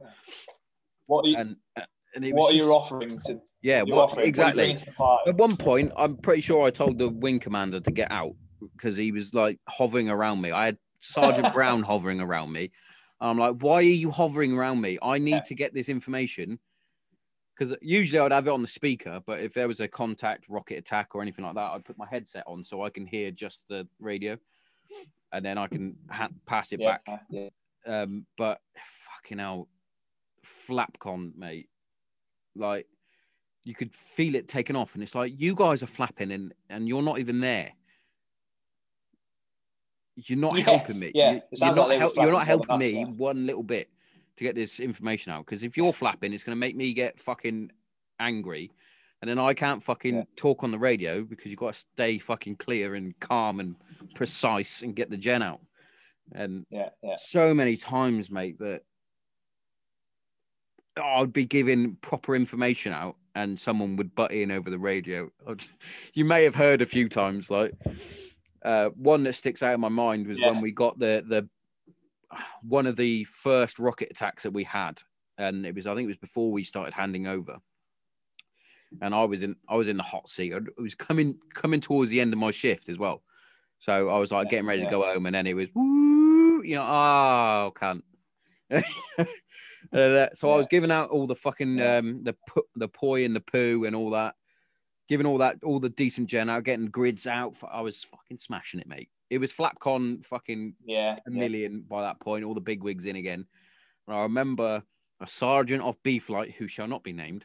What you, And uh, and it what are you offering to? yeah, what, offering? What exactly. to? At one point, I'm pretty sure I told the wing commander to get out because he was like hovering around me. I had Sergeant Brown hovering around me. I'm like, why are you hovering around me? I need Yeah. to get this information because usually I'd have it on the speaker, but if there was a contact, rocket attack, or anything like that, I'd put my headset on so I can hear just the radio, and then I can ha- pass it yeah, back. yeah. Um, but fucking hell, Flapcon, mate. Like you could feel it taken off, and it's like you guys are flapping, and and you're not even there. You're not Yeah, helping me. yeah. You- you're not like hel- you're not helping me one little bit to get this information out. Because if you're flapping, it's going to make me get fucking angry, and then I can't fucking Yeah. talk on the radio because you've got to stay fucking clear and calm and precise and get the gen out. And yeah, yeah. so many times, mate, that I'd be giving proper information out and someone would butt in over the radio. You may have heard a few times, like uh, one that sticks out in my mind was Yeah. when we got the the one of the first rocket attacks that we had, and it was I think it was before we started handing over. And I was in I was in the hot seat. It was coming coming towards the end of my shift as well. So I was like Yeah, getting ready yeah. to go home, and then it was woo, you know, oh cunt. Uh, so I was giving out all the fucking um the the poi and the poo and all that, giving all that all the decent gen out, getting grids out. I was fucking smashing it, mate. It was Flapcon fucking Yeah, a yeah. million by that point. All the big wigs in again. And I remember a sergeant of B flight who shall not be named.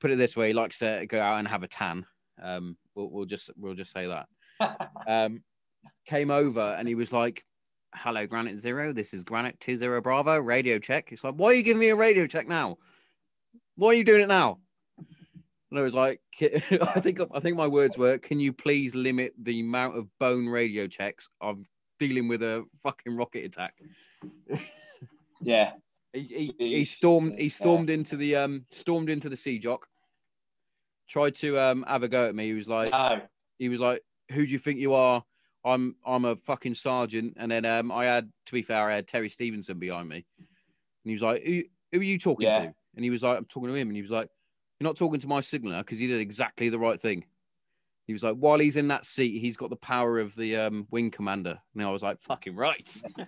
Put it this way, he likes to go out and have a tan. Um, we'll, we'll just we'll just say that. Um, came over and he was like, "Hello, Granite Zero. This is Granite Two Zero Bravo. Radio check." It's like, "Why are you giving me a radio check now? Why are you doing it now?" And I was like, "I think I think my words were, can you please limit the amount of bone radio checks? I'm dealing with a fucking rocket attack." Yeah, He, he, he stormed he yeah. stormed into the um stormed into the sea jock. Tried to um have a go at me. He was like no, he was like, "Who do you think you are?" I'm I'm a fucking sergeant. And then um I had to be fair, I had Terry Stevenson behind me, and he was like, "Who, who are you talking Yeah. to?" And he was like, "I'm talking to him." And he was like, "You're not talking to my signaler because he did exactly the right thing." He was like, "While he's in that seat, he's got the power of the um, wing commander." And I was like, "Fucking right."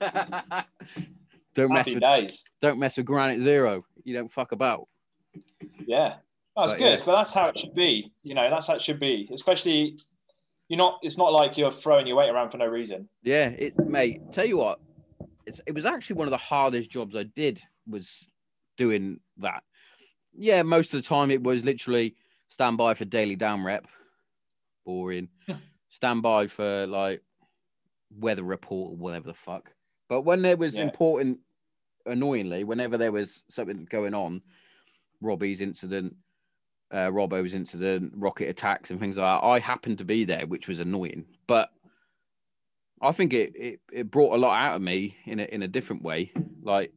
don't mess happy with days. don't mess with Granite Zero. You don't fuck about. Yeah, that's But, good. yeah. But that's how it should be. You know, that's how it should be. Especially, you're not. It's not like you're throwing your weight around for no reason. Yeah, it mate. Tell you what, it's it was actually one of the hardest jobs I did was doing that. Yeah, most of the time it was literally stand by for daily down rep, boring. stand by for like weather report or whatever the fuck. But when there was Yeah. important, annoyingly, whenever there was something going on, Robbie's incident, uh, Robbo's incident, rocket attacks, and things like that, I happened to be there, which was annoying. But I think it, it, it brought a lot out of me in a, in a different way. Like,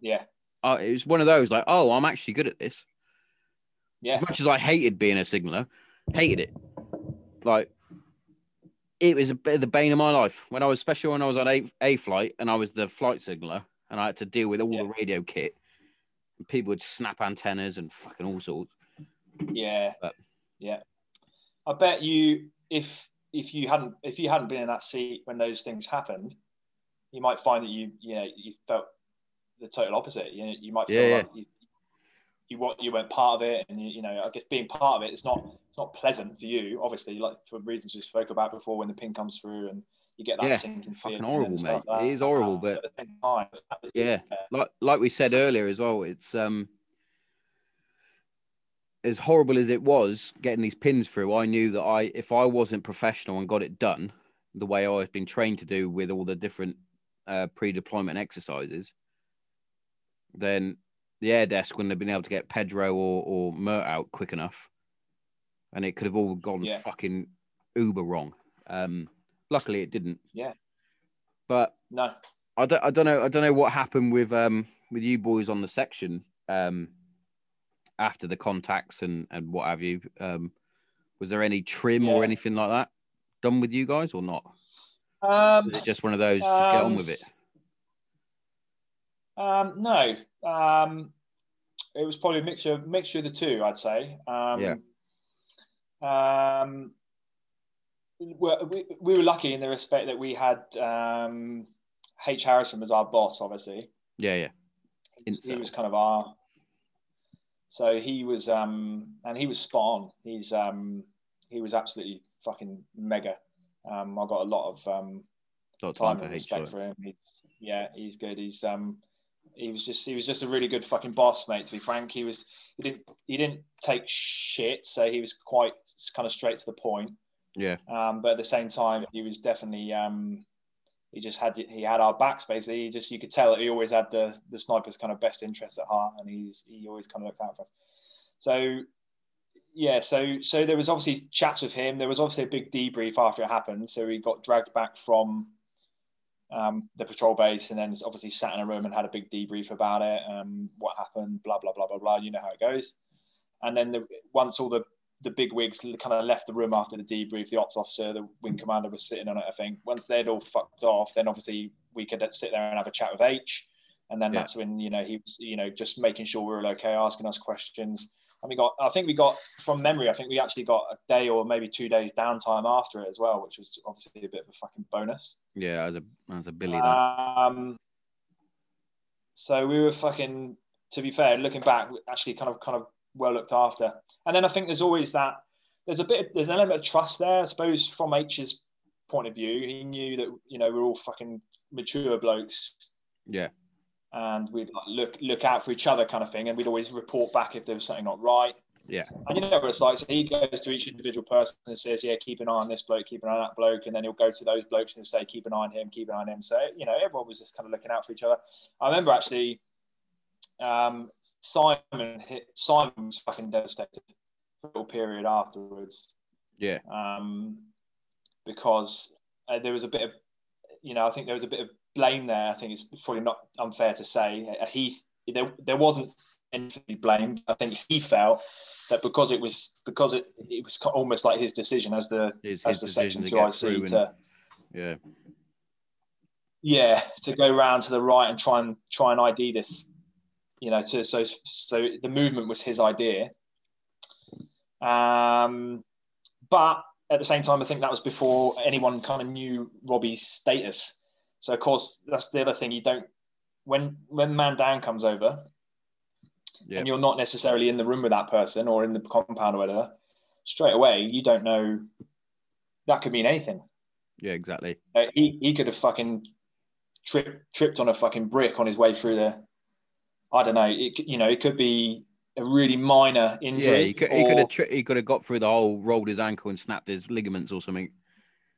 Yeah, uh, it was one of those, like, oh, I'm actually good at this. yeah, As much as I hated being a signaler, hated it. Like, it was a bit of the bane of my life. When I was, especially when I was on a, a flight and I was the flight signaler and I had to deal with all Yeah. the radio kit. And people would snap antennas and fucking all sorts. Yeah, But- yeah. I bet you if if you hadn't if you hadn't been in that seat when those things happened, you might find that you you know you felt the total opposite. You know, you might feel Yeah, like you you what you weren't part of it, and you, you know I guess being part of it, it's not it's not pleasant for you. Obviously, like for reasons we spoke about before, when the pin comes through and you get that Yeah, sinking fucking horrible, mate. like It is horrible, but- at the same time, the fact that- Yeah. like like we said earlier as well, it's um as horrible as it was getting these pins through, I knew that I if I wasn't professional and got it done the way I've been trained to do with all the different uh, pre-deployment exercises, then the air desk wouldn't have been able to get Pedro or, or MERT out quick enough. And it could have all gone Yeah. fucking uber wrong. Um, luckily it didn't. Yeah. But no, I don't, I don't know. I don't know what happened with um with you boys on the section um after the contacts and and what have you. Um, was there any TRiM or anything like that done with you guys or not? um, Was it just one of those? just get on Um, with it. Um, no, um, it was probably a mixture mixture of the two. I'd say. Um, Yeah. Um, well, we, we were lucky in the respect that we had um, H Harrison was our boss, obviously. Yeah, yeah. he was kind of our so he was um and he was spot on. He's um he was absolutely fucking mega. Um i got a lot of um Lot time time for and H. respect for him. He's yeah he's good. He's um he was just he was just a really good fucking boss mate to be frank. He was he didn't he didn't take shit so he was quite kind of straight to the point. Yeah, um but at the same time he was definitely um he just had he had our backs basically. He just you could tell that he always had the the sniper's kind of best interests at heart, and he's he always kind of looked out for us. So yeah, so so there was obviously chats with him. There was obviously a big debrief after it happened. So he got dragged back from um, the patrol base, and then obviously sat in a room and had a big debrief about it, um, what happened, blah blah blah blah blah. You know how it goes. And then the, once all the the big wigs kind of left the room after the debrief. The ops officer, the wing commander, was sitting on it. I think once they'd all fucked off, then obviously we could sit there and have a chat with H, and then Yeah. that's when you know he was you know just making sure we were all okay, asking us questions. And we got, I think we got from memory, I think we actually got a day or maybe two days downtime after it as well, which was obviously a bit of a fucking bonus. yeah. As a as a Billy. Um, so we were fucking. To be fair, looking back, actually kind of kind of well looked after. And then I think there's always that. There's a bit. There's an element of trust there, I suppose, from H's point of view. He knew that you know we're all fucking mature blokes, yeah, and we'd like look look out for each other, kind of thing. And we'd always report back if there was something not right. Yeah. And you know what it's like. So he goes to each individual person and says, "Yeah, keep an eye on this bloke, keep an eye on that bloke," and then he'll go to those blokes and say, "Keep an eye on him, keep an eye on him." So you know, everyone was just kind of looking out for each other. I remember actually, um, Simon hit Simon was fucking devastated for a little period afterwards yeah, um, because uh, there was a bit of, you know, I think there was a bit of blame there. I think it's probably not unfair to say Uh, he there there wasn't anything to blamed. I think he felt that because it was because it it was almost like his decision as the His, as the section two IC. And, to yeah, yeah to go round to the right and try and try and ID this. You know, to, so so the movement was his idea. Um, but at the same time, I think that was before anyone kind of knew Robbie's status. So of course, that's the other thing. You don't when when man down comes over, yeah, and you're not necessarily in the room with that person or in the compound or whatever. Straight away, you don't know. That could mean anything. yeah, exactly. Uh, he he could have fucking tripped tripped on a fucking brick on his way through the. I don't know. It, you know, it could be a really minor injury. Yeah, he could, he could have tri- he could have got through the hole, rolled his ankle, and snapped his ligaments or something,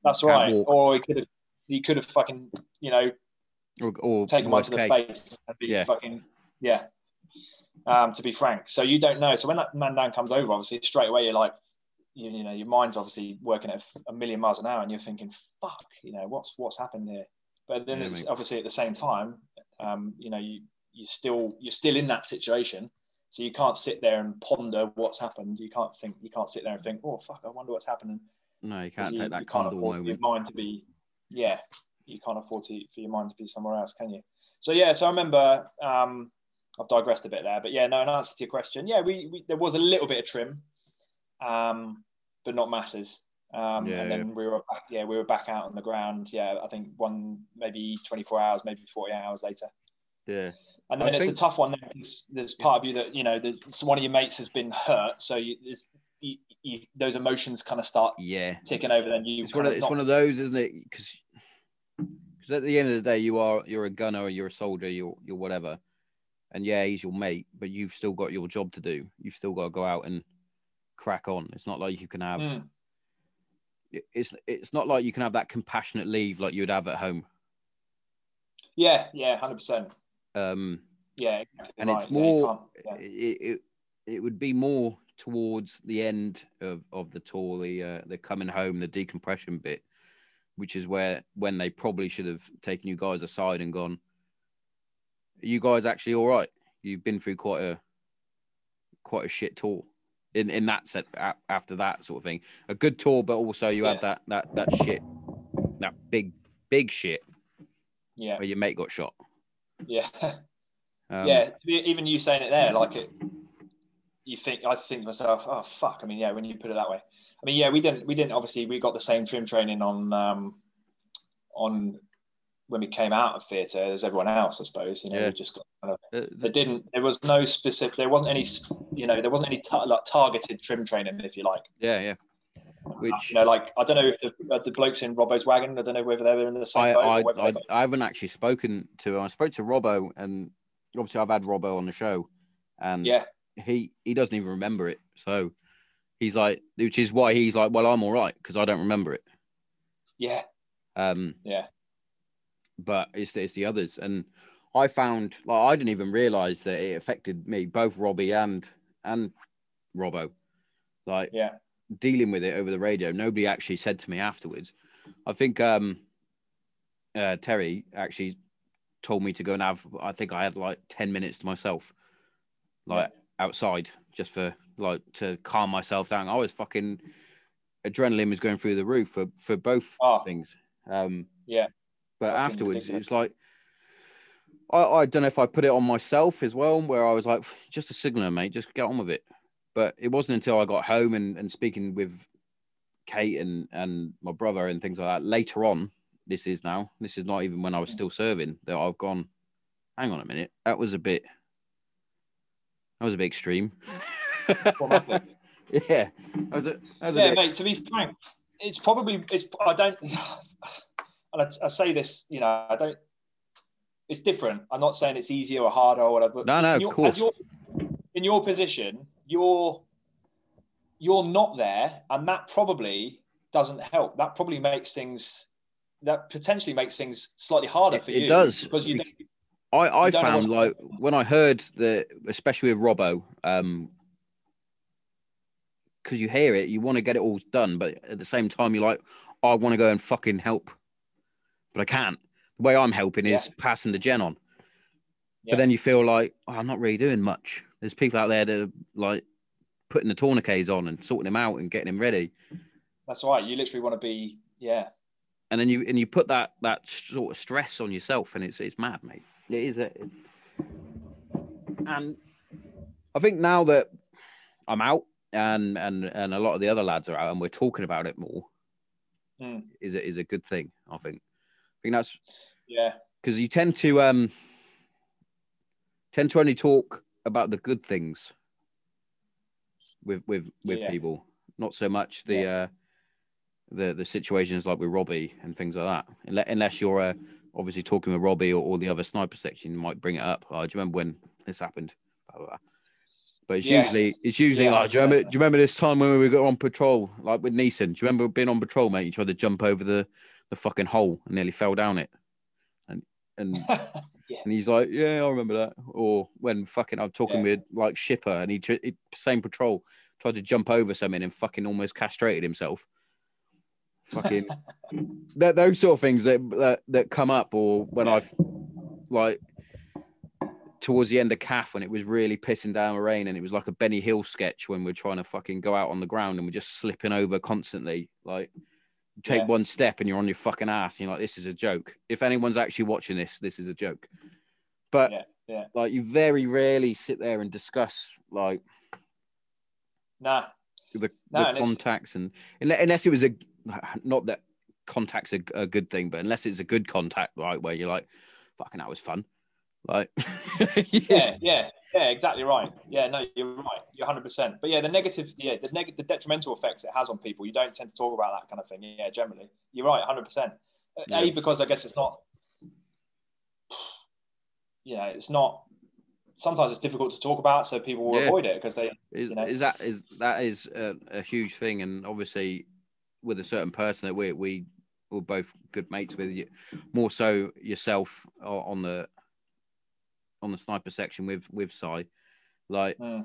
That's can't right. walk. Or he could have he could have fucking you know or, or taken one to worst the case. face and be Yeah. fucking yeah. Um, to be frank, so you don't know. So when that man down comes over, obviously straight away you're like, you, you know, your mind's obviously working at a million miles an hour, and you're thinking, fuck, you know, what's what's happened here? But then Yeah, it's mate. obviously at the same time, um, you know, you you still you're still in that situation, so you can't sit there and ponder what's happened. You can't think, you can't sit there and think, oh fuck, I wonder what's happening. No, you can't you, take that you can't afford your moment. mind to be yeah you can't afford to for your mind to be somewhere else can you so yeah so i remember um i've digressed a bit there but yeah no in answer to your question yeah we, we there was a little bit of TRiM um but not masses um Yeah, and then we were back yeah we were back out on the ground yeah i think one maybe 24 hours maybe 48 hours later Yeah, and I then it's think- a tough one. There's, there's part of you that you know, one of your mates has been hurt, so you, there's, you, you, those emotions kind of start yeah. ticking over. Then you It's one of it's not- one of those, isn't it? Because at the end of the day, you are you're a gunner, you're a soldier, you're you're whatever, and yeah, he's your mate, but you've still got your job to do. You've still got to go out and crack on. It's not like you can have. Mm. It's it's not like you can have that compassionate leave like you would have at home. Yeah, yeah, hundred percent. Um, Yeah, exactly and right. it's more can't- yeah. it, it it would be more towards the end of, of the tour the uh, the coming home the decompression bit which is where when they probably should have taken you guys aside and gone you guys actually all right? You've been through quite a quite a shit tour in in that set after that sort of thing. A good tour but also you had that that that shit that big big shit yeah, where your mate got shot yeah, um, yeah. Even you saying it there, like it, you think I think to myself, oh fuck. I mean, yeah, when you put it that way. I mean, yeah, we didn't, we didn't. Obviously, we got the same TRiM training on, um, on when we came out of theatre as everyone else, I suppose. You know, Yeah. we just got kind of the- the- there didn't there was no specific there wasn't any you know there wasn't any like targeted TRiM training if you like yeah yeah which you know like i don't know if the, uh, the blokes in robbo's wagon i don't know whether they were in the same I, boat I, I, I haven't actually spoken to. I spoke to Robbo, and obviously I've had Robbo on the show, and yeah he he doesn't even remember it. So he's like, which is why he's like, well, I'm all right because I don't remember it. yeah Um, yeah but it's it's the others, and I found like I didn't even realize that it affected me, both Robbie and and Robbo, like yeah dealing with it over the radio. Nobody actually said to me afterwards. I think um, uh, Terry actually told me to go and have. I think I had like ten minutes to myself, like outside, just for like to calm myself down. I was fucking adrenaline was going through the roof for for both Oh. things. Um, Yeah. but Fucking afterwards, it's like. I, I don't know if I put it on myself as well, where I was like, just a signaler, mate, just get on with it. But it wasn't until I got home and, and speaking with Kate and, and my brother and things like that later on, this is now, this is not even when I was still serving, that I've gone, hang on a minute, that was a bit, that was a bit extreme. Yeah, that was a, that was a yeah bit, mate to be frank it's probably it's i don't and I, I say this you know i don't it's different i'm not saying it's easier or harder or whatever No, no, in of course. in your position you're you're not there and that probably doesn't help that probably makes things that potentially makes things slightly harder It- for you. it does, because you I, I You found like when I heard the, especially with Robbo, um, because you hear it, you want to get it all done, but at the same time, you're like, I want to go and fucking help, but I can't The way I'm helping is passing the gen on. Yeah. But then you feel like oh, I'm not really doing much. There's people out there that are like putting the tourniquets on and sorting them out and getting them ready. That's right. You literally want to be, yeah, And then you and you put that that sort of stress on yourself, and it's it's mad, mate. It is a, and I think now that I'm out and and and a lot of the other lads are out and we're talking about it more, Mm. is a, is a good thing. I think. I think that's yeah, because you tend to um tend to only talk about the good things with with with Yeah. people, not so much the uh the the situations like with Robbie and things like that. Unless, unless you're uh, obviously talking with Robbie or, or the other sniper section, you might bring it up. Oh, do you remember when this happened? Blah, blah, blah. But it's Yeah. usually it's usually Yeah, like, do you remember? Do you remember this time when we were on patrol, like with Neeson? Do you remember being on patrol, mate? You tried to jump over the the fucking hole and nearly fell down it, and and and he's like, yeah, I remember that. Or when fucking I'm talking Yeah. with like Shipper and he, he same patrol tried to jump over something and fucking almost castrated himself. Fucking that those sort of things that that, that come up, or when Yeah. I've like towards the end of calf when it was really pissing down with rain and it was like a Benny Hill sketch when we're trying to fucking go out on the ground and we're just slipping over constantly. Like take Yeah. one step and you're on your fucking ass and you're like, this is a joke. If anyone's actually watching this, this is a joke. But Yeah, yeah. like you very rarely sit there and discuss like nah, the, No, the contacts and unle- unless it was a not that contacts a, a good thing, but unless it's a good contact, right, where you're like, fucking that was fun. Like yeah, yeah, yeah, exactly right. Yeah, no, you're right. You're 100. percent But yeah, the negative, yeah, the negative, the detrimental effects it has on people, you don't tend to talk about that kind of thing. Yeah, generally, you're right, 100. percent A because I guess it's not, yeah, it's not. Sometimes it's difficult to talk about, so people will Yeah. avoid it because they, is, you know? is that is that is a, a huge thing and obviously with a certain person that we we were both good mates with you more so yourself on the on the sniper section with with Sai like Hmm.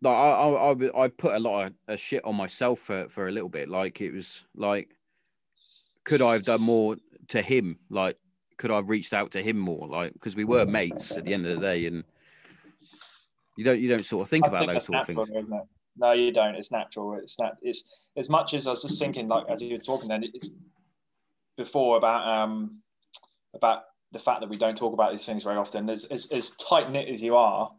like I, I I I put a lot of, of shit on myself for for a little bit. Like it was like, could I have done more to him? Like, could I have reached out to him more? Like, because we were mates at the end of the day, and you don't you don't sort of think I about think those sort of things. No, you don't. It's natural. It's not. It's as much as I was just thinking, like as you were talking, then it's before about um about the fact that we don't talk about these things very often. As as, as tight knit as you are,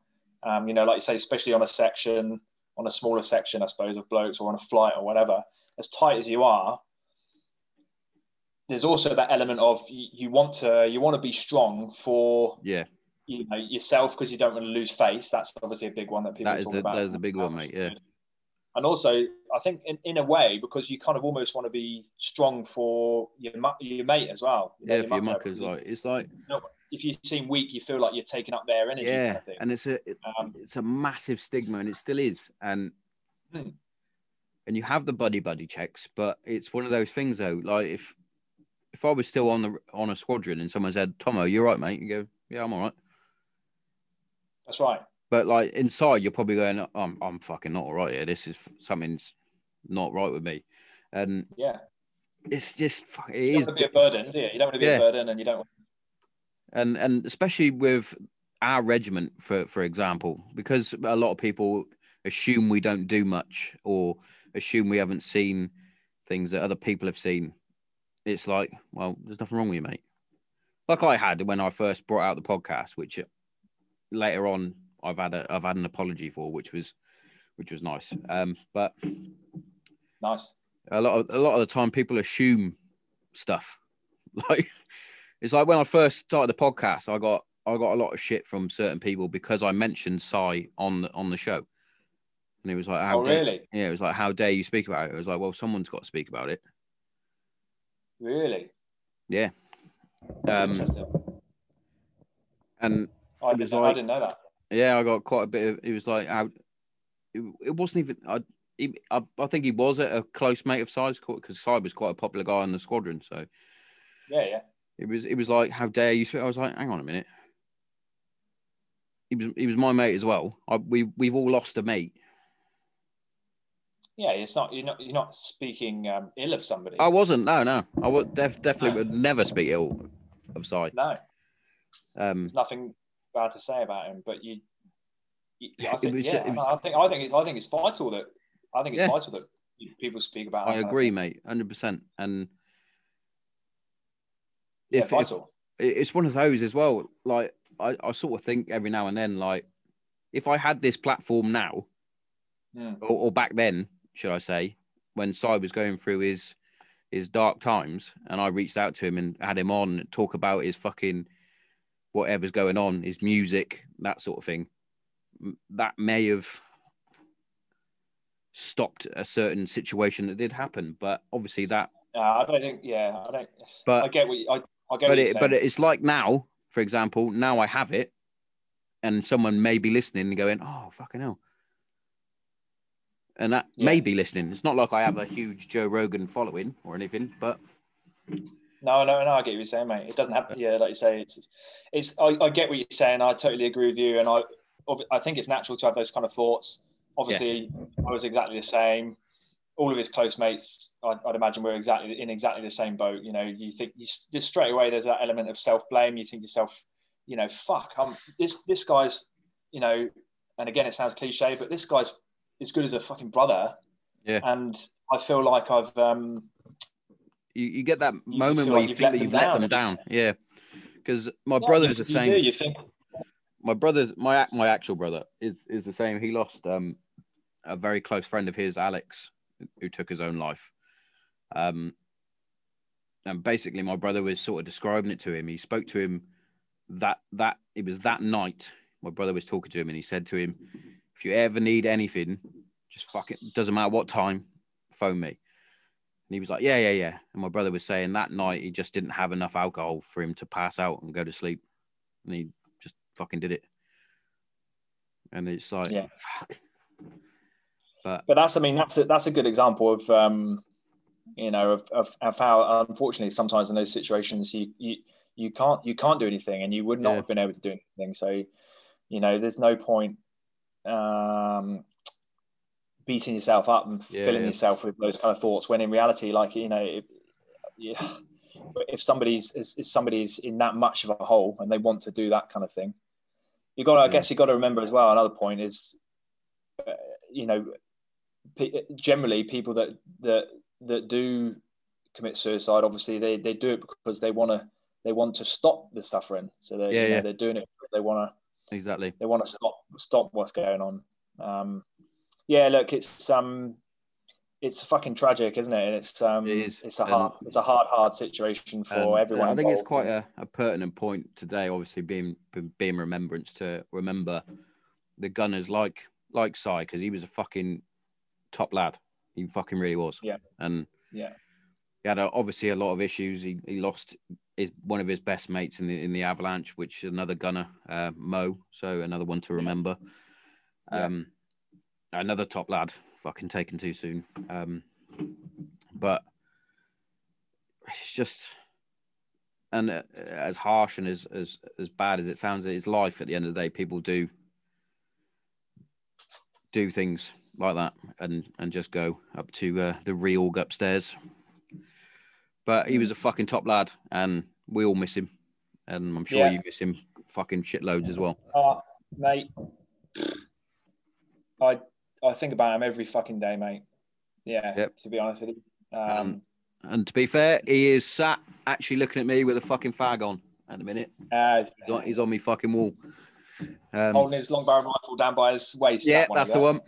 um, you know, like you say, especially on a section, on a smaller section, I suppose, of blokes or on a flight or whatever. As tight as you are, there's also that element of you, you want to you want to be strong for Yeah, you know yourself because you don't want to lose face. That's obviously a big one that people that is talk the about. that is the big one, mate. Yeah, And also, I think in, in a way because you kind of almost want to be strong for your your mate as well. You know, yeah. For your mucker, muckers, like it's like if you seem weak, you feel like you're taking up their energy. kind yeah, of thing. and it's a it- Um, it's a massive stigma, and it still is, and. Hmm. And you have the buddy buddy checks, but it's one of those things though. Like if if I was still on the on a squadron and someone said, "Tomo, you're right, mate," you go, "Yeah, I'm all right." that's right. But like inside, you're probably going, "I'm I'm fucking not all right here. This is something's not right with me," and Yeah, it's just it you is, be a burden, do you? You don't want to be Yeah. a burden, and you don't. And and especially with our regiment, for for example, because a lot of people assume we don't do much or assume we haven't seen things that other people have seen. It's like, well, there's nothing wrong with you, mate. Like I had when I first brought out the podcast, which later on I've had a I've had an apology for, which was which was nice. Um, but nice. a lot of a lot of the time people assume stuff. Like it's like when I first started the podcast, I got I got a lot of shit from certain people because I mentioned Psy on the on the show. And it was like, how oh, dare, really? yeah, it was like, how dare you speak about it? It was like, well, someone's got to speak about it. Really? Yeah. That's Um, interesting. and I didn't, I didn't know that. yeah, I got quite a bit of. It was like how it, it wasn't even. I, he, I I think he was a, a close mate of Psy's because Psy was quite a popular guy in the squadron. So Yeah, yeah. it was it was like, how dare you? I was like, hang on a minute. He was he was my mate as well. I, we we've all lost a mate. Yeah, it's not you're not you're not speaking um, ill of somebody. I wasn't. No, no. I would def- definitely would never speak ill of Cy. No, Um, there's nothing bad to say about him. But you, you I think was- yeah, was- I think I think I think it's vital that I think it's Yeah. vital that people speak about. I that kind of agree, mate, hundred percent. And Yeah, if, if vital. it- it's one of those as well. Like I, I sort of think every now and then, like if I had this platform now, Mm. or, or back then, should I say, when Cy was going through his his dark times, and I reached out to him and had him on and talk about his fucking whatever's going on, his music, that sort of thing. That may have stopped a certain situation that did happen, but obviously that. Uh, I don't think. Yeah, I don't. But- I get what you, I, I get But what you're it, but it's like now, for example, now I have it, and someone may be listening and going, "Oh, fucking hell." And that Yeah. may be listening. It's not like I have a huge Joe Rogan following or anything, but No, no, no. I get what you're saying, mate. It doesn't happen. Yeah, like you say, it's, it's. I, I get what you're saying. I totally agree with you, and I, I think it's natural to have those kind of thoughts. Obviously, I was exactly the same. All of his close mates, I'd, I'd imagine, were exactly in exactly the same boat. You know, you think you just straight away there's that element of self blame. You think to yourself, you know, fuck, I'm this this guy's, you know, and again, it sounds cliche, but this guy's as good as a fucking brother. Yeah. And I feel like I've um, you, you get that you moment where like you think that you've let them down. Yeah, because my Yeah, brother is the same. do, You think, my brother's my my actual brother is is the same. He lost um a very close friend of his, Alex, who took his own life. Um, and basically, my brother was sort of describing it to him. He spoke to him that that it was that night. My brother was talking to him, and he said to him, "If you ever need anything, just fuck it. Doesn't matter what time, phone me." And he was like, "Yeah, yeah, yeah." And my brother was saying that night he just didn't have enough alcohol for him to pass out and go to sleep, and he just fucking did it. And it's like, Yeah. fuck. But but that's I mean that's a, that's a good example of um, you know of, of, of how unfortunately sometimes in those situations you, you you can't you can't do anything and you would not Yeah. have been able to do anything. So you know there's no point um, beating yourself up and Yeah, filling yeah. yourself with those kind of thoughts when in reality like you know if, yeah, if somebody's is, is somebody's in that much of a hole and they want to do that kind of thing you got to i guess you got to remember as well another point is uh, you know generally people that that that do commit suicide obviously they they do it because they want to they want to stop the suffering so they Yeah, you know, yeah. they're doing it because they want to exactly. they want to stop stop what's going on. Um, yeah, look, it's um, it's fucking tragic, isn't it? And it's um, It is. it's a hard, it's a hard, hard situation for uh, everyone. I think it's quite a, a pertinent point today, obviously being being remembrance to remember the gunners like like Cy because he was a fucking top lad. He fucking really was. Yeah. And Yeah. he had a, obviously a lot of issues. He, he lost his one of his best mates in the in the avalanche, which is another gunner, uh, Mo. So another one to remember. Yeah. Um, another top lad, fucking taken too soon. Um, but it's just and uh, as harsh and as as as bad as it sounds, it's life. At the end of the day, people do do things like that and and just go up to uh, the reorg upstairs. But he was a fucking top lad, and we all miss him, and I'm sure Yeah. you miss him fucking shitloads as well. Uh, mate. I I think about him every fucking day, mate. Yeah, Yep. to be honest with you. Um, Um, And to be fair, he is sat actually looking at me with a fucking fag on at the minute. uh, He's on, he's on me fucking wall. Um, holding his long barrel rifle down by his waist. yeah, that one, that's the one.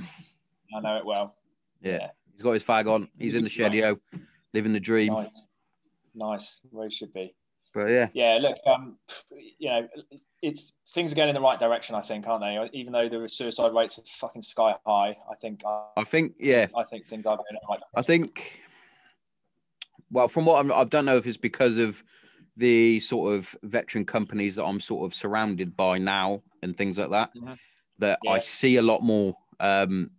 I know it well. Yeah. Yeah. He's got his fag on. He's in the shedio, living the dream. Nice, nice. Where he should be. But yeah, Yeah, look, um, you know, it's things are going in the right direction. I think, aren't they? Even though the suicide rates are fucking sky high, I think, uh, I think yeah, I think things are going in the right. I think. Well, from what I'm, I don't know if it's because of the sort of veteran companies that I'm sort of surrounded by now and things like that, Mhm. that I see a lot more um,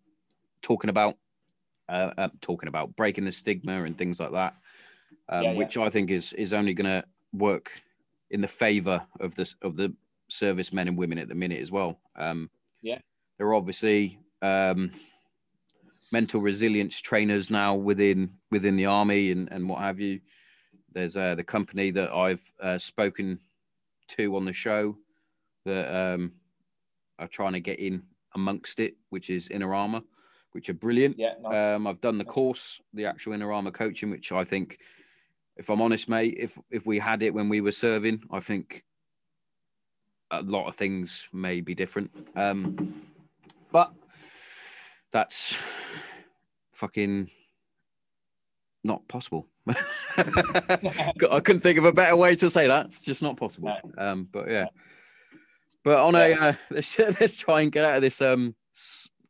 talking about, uh, uh, talking about breaking the stigma and things like that, um, Yeah, yeah. which I think is is only going to work in the favour of the of the servicemen and women at the minute as well. Um, Yeah. they're obviously um, mental resilience trainers now within within the army and and what have you. There's uh, the company that I've uh, spoken to on the show that um, are trying to get in amongst it, which is Inner Armour, which are brilliant. Yeah, nice. Um, I've done the course, the actual Inner Armour coaching, which I think, if I'm honest, mate, if if we had it when we were serving, I think a lot of things may be different. Um, but that's fucking not possible. I couldn't think of a better way to say that. It's just not possible. Um, but yeah. But on a uh, let's let's try and get out of this. Um,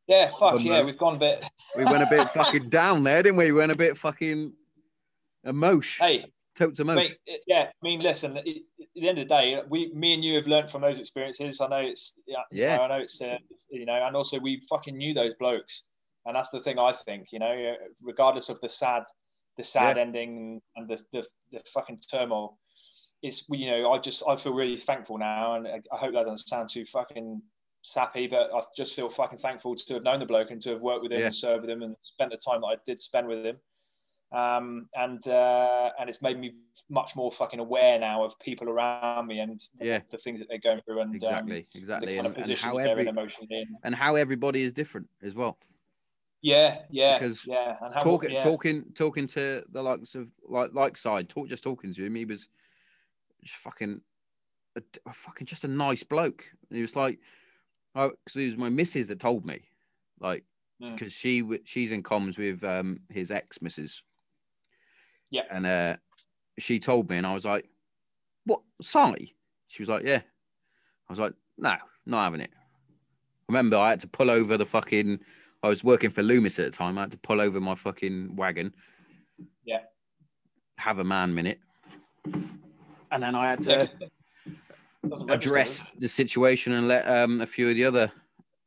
yeah, fuck yeah, the- we've gone a bit. we went a bit fucking down there, didn't we? We went a bit fucking emotion, Hey, totes emotion. mate, yeah. I mean, listen. At the end of the day, we, me and you have learned from those experiences. I know it's, yeah, you Yeah. know, I know it's, uh, it's, you know, and also we fucking knew those blokes, and that's the thing I think. You know, uh, regardless of the sad, the sad Yeah. ending and the, the the fucking turmoil, it's you know, I just I feel really thankful now, and I hope that doesn't sound too fucking sappy, but I just feel fucking thankful to have known the bloke and to have worked with him Yeah. and served with him and spent the time that I did spend with him. Um, and uh, and it's made me much more fucking aware now of people around me and Yeah. the things that they're going through and um, Exactly, the kind and, of and position how they're every in emotionally. And, and how everybody is different as well. yeah, yeah, Because yeah. And how, talking yeah. talking talking to the likes of like like side talk just talking to him he was just fucking a, a fucking just a nice bloke and he was like because it was my missus that told me like Mm. because she she's in comms with um his ex missus Yeah. and uh she told me and i was like what Sally? she was like yeah i was like no not having it remember i had to pull over the fucking I was working for Loomis at the time. I had to pull over my fucking wagon. Yeah. Have a man minute. And then I had to address the situation and let um, a few of the other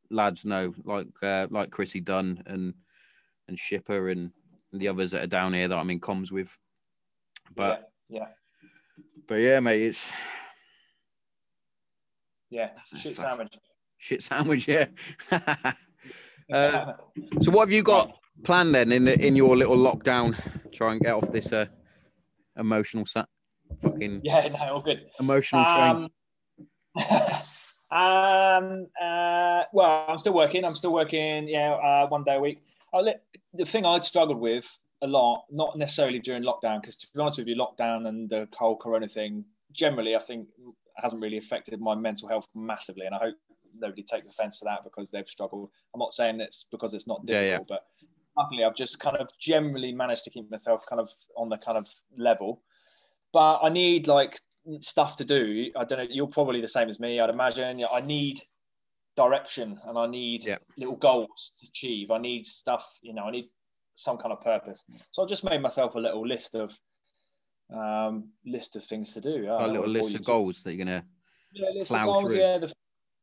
lads know, like uh, like Chrissy Dunn and and Shipper and the others that are down here that I'm in comms with. But yeah, but yeah, mate, it's yeah, shit sandwich. shit sandwich, yeah. Uh, so what have you got planned then in the, in your little lockdown? Try and get off this uh, emotional sat fucking yeah, no, all good. emotional train. Um, uh, well, I'm still working. I'm still working. Yeah, uh, one day a week. Li- the thing I struggled with a lot, not necessarily during lockdown, because to be honest with you, lockdown and the whole Corona thing, generally, I think hasn't really affected my mental health massively, and I hope nobody takes offence to that because they've struggled. I'm not saying it's because it's not Yeah, difficult, yeah. but luckily, I've just kind of generally managed to keep myself kind of on the kind of level. But I need like stuff to do. I don't know. You're probably the same as me. I'd imagine. Yeah, I need direction and I need Yeah. little goals to achieve. I need stuff. You know, I need some kind of purpose. So I just made myself a little list of um, list of things to do. a I don't little list of goals that you're gonna. yeah, list of goals. through. Yeah, the,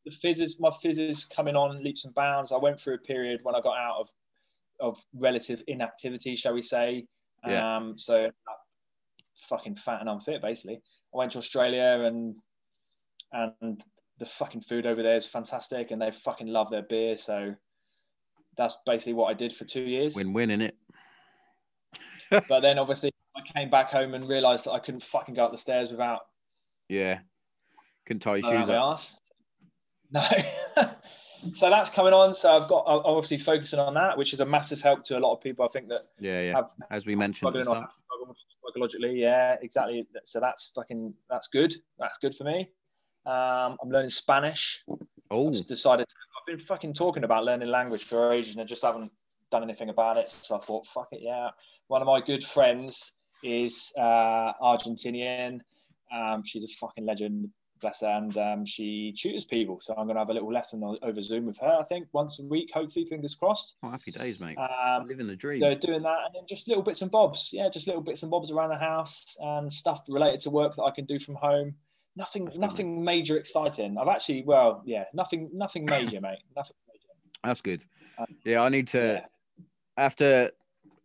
the fizz is my fizz is coming on leaps and bounds. I went through a period when I got out of of relative inactivity, shall we say? Yeah. Um, so fucking fat and unfit, basically. I went to Australia and and the fucking food over there is fantastic, and they fucking love their beer. So that's basically what I did for two years. Win-win in it. But then obviously I came back home and realised that I couldn't fucking go up the stairs without Yeah. Couldn't tie your shoes my up. ass. No. So that's coming on. So I've got I'm obviously focusing on that, which is a massive help to a lot of people. I think that Yeah, yeah. have As we mentioned. struggling the or start. have struggled psychologically. Yeah, exactly. So that's fucking that's good. That's good for me. Um, I'm learning Spanish. Oh, I've decided I've been fucking talking about learning language for ages and I just haven't done anything about it. So I thought, fuck it, yeah. One of my good friends is uh, Argentinian. Um, she's a fucking legend, bless her, and um, she tutors people. So I'm going to have a little lesson over Zoom with her. I think once a week, hopefully, fingers crossed. oh, happy days, mate. Um, Living the dream. so doing that, and then just little bits and bobs. Yeah, just little bits and bobs around the house and stuff related to work that I can do from home. Nothing, That's good, nothing major exciting. I've actually, well, yeah, nothing, nothing major, mate. Nothing major. That's good. Um, Yeah, I need to. Yeah. After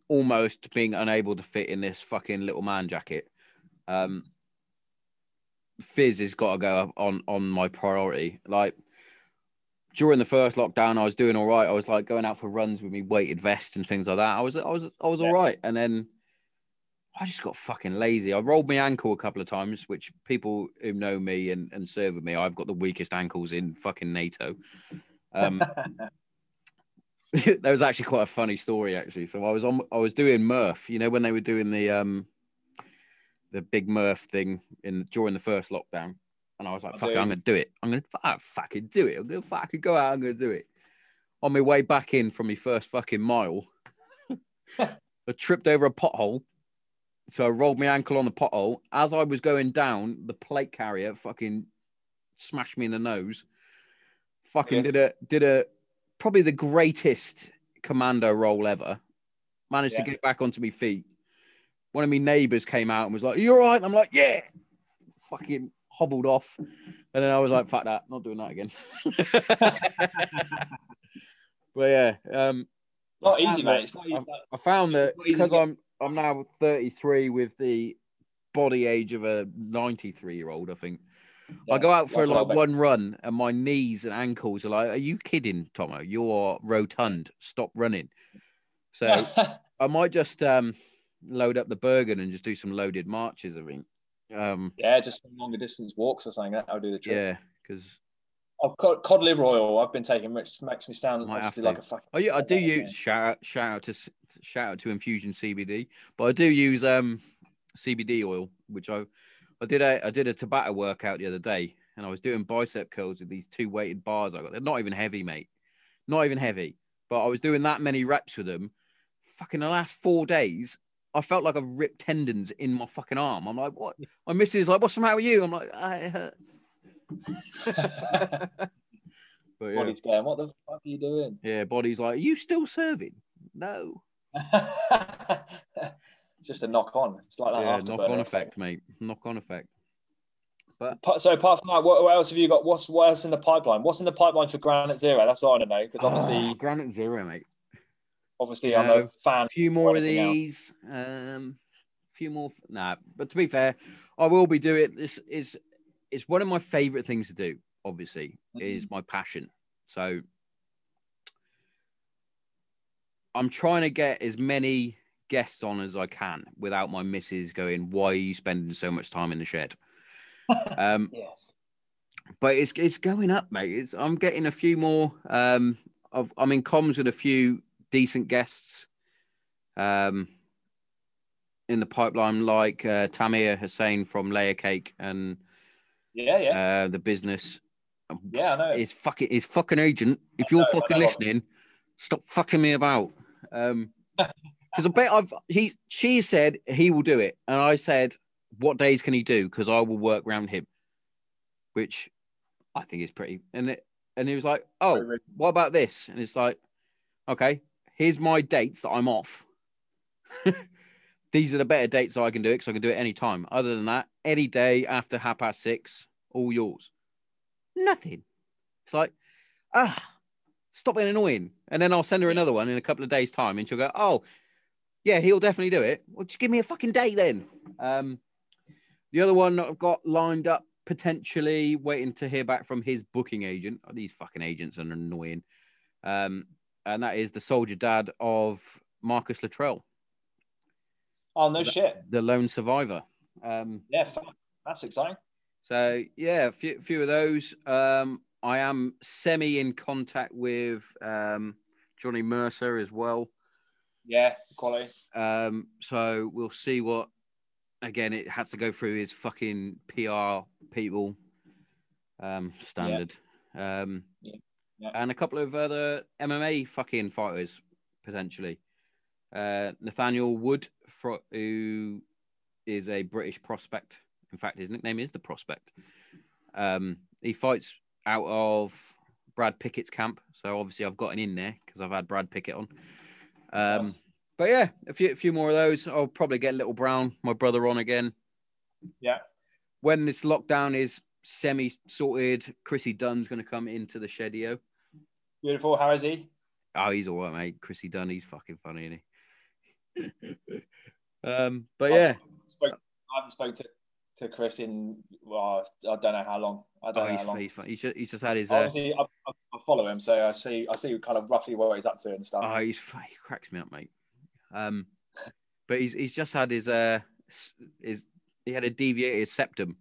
almost being unable to fit in this fucking little man jacket, um, Fizz has got to go up on on my priority. Like during the first lockdown, I was doing all right. I was like going out for runs with me weighted vest and things like that. I was, I was, I was Yeah. all right. And then I just got fucking lazy. I rolled my ankle a couple of times, which people who know me and, and serve with me, I've got the weakest ankles in fucking NATO. Um, there was actually quite a funny story actually. So I was on, I was doing Murph. You know when they were doing the um, the big Murph thing in during the first lockdown, and I was like, "Fuck it. I'm gonna do it. I'm gonna fucking do it. I'm gonna fucking go out. I'm gonna do it." On my way back in from my first fucking mile, I tripped over a pothole. So I rolled my ankle on the pothole. As I was going down, the plate carrier fucking smashed me in the nose. Fucking Yeah. did a did a probably the greatest commando roll ever. Managed Yeah. to get back onto my feet. One of my neighbors came out and was like, "You all right?" And I'm like, "Yeah." Fucking hobbled off, and then I was like, "Fuck that, not doing that again." but yeah, um, not easy, found mate. It's not easy. I found that It's not easy because I'm I'm now 33 with the body age of a 93 year old. I think I go out for like a lot like of one run, and my knees and ankles are like, "Are you kidding, Tomo? You're rotund. Stop running." So I might just um load up the Bergen and just do some loaded marches. I think. Um, yeah, just some longer distance walks or something. That'll do the trick. yeah, because I've got cod liver oil. I've been taking, which makes me sound obviously like a fucking. Oh yeah, I do Yeah. use shout out shout out to shout out to Infusion CBD, but I do use um CBD oil, which I I did a I did a Tabata workout the other day, and I was doing bicep curls with these two weighted bars I got. They're not even heavy, mate, not even heavy, but I was doing that many reps with them. Fucking the last four days, I felt like I've ripped tendons in my fucking arm. I'm like, what? My missus is like, what's the matter with you? I'm like, ah, it hurts. but yeah, Body's going. What the fuck are you doing? yeah, body's like, are you still serving? No. just a knock on. It's like that yeah, afterburner knock on effect, mate. Knock on effect. Pa- So apart from that, what, what else have you got? What's what else in the pipeline? What's in the pipeline for Granite Zero? That's what I want to know because obviously, Oh, Granite Zero, mate. Obviously, I'm a fan. A few more of anything else. these. Um, a few more. Nah, but to be fair, I will be doing this. Is it's one of my favorite things to do. Obviously, is my passion. So I'm trying to get as many guests on as I can without my missus going, "Why are you spending so much time in the shed?" um, Yeah. but it's it's going up, mate. It's I'm getting a few more. Um, of I'm in comms with a few decent guests. Um, in the pipeline, like uh, Tamer Hassan from Layer Cake and Yeah, yeah. uh, the business. Yeah, I know. His fucking his fucking agent. If you're know, fucking listening, stop fucking me about. Um, because I bet I've he's she said he will do it, and I said, what days can he do? Because I will work around him, which I think is pretty. And it and he was like, oh, what about this? And it's like, okay, here's my dates that I'm off. These are the better dates I can do it because I can do it any time. Other than that, any day after half past six, all yours. Nothing. It's like, ah, stop being annoying. And then I'll send her another one in a couple of days' time, and she'll go, oh, yeah, he'll definitely do it. Well, just give me a fucking date then. Um, the other one I've got lined up potentially waiting to hear back from his booking agent. Oh, these fucking agents are annoying. Um, and that is the soldier dad of Marcus Luttrell, Oh no shit. the lone survivor. Um, Yeah, that's exciting. so yeah, a few, few of those. Um, I am semi in contact with um, Johnny Mercer as well. Yeah, quality. Um, so we'll see what. Again, it has to go through his fucking PR people. Um, standard. Um, Yeah. Yeah. and a couple of other MMA fucking fighters potentially. Uh, Nathaniel Wood, who is a British prospect. In fact, his nickname is the Prospect. Um, he fights out of Brad Pickett's camp, so obviously I've got an in there because I've had Brad Pickett on. Um, Nice. but yeah, a few, a few more of those. I'll probably get Little Brown, my brother, on again. Yeah. When this lockdown is semi sorted, Chrissy Dunn's going to come into the shedio. Beautiful. How is he? Oh, he's all right, mate. Chrissy Dunn, he's fucking funny, isn't he? um, but yeah, Spoke, I haven't spoken to to Chris in well, I don't know how long. I don't Oh, know he's, how long. he's, he's, just, he's just had his. Uh, Obviously, I, I I follow him, so I see I see kind of roughly what he's up to and stuff. oh, he's he cracks me up, mate. Um, but he's he's just had his uh his he had a deviated septum,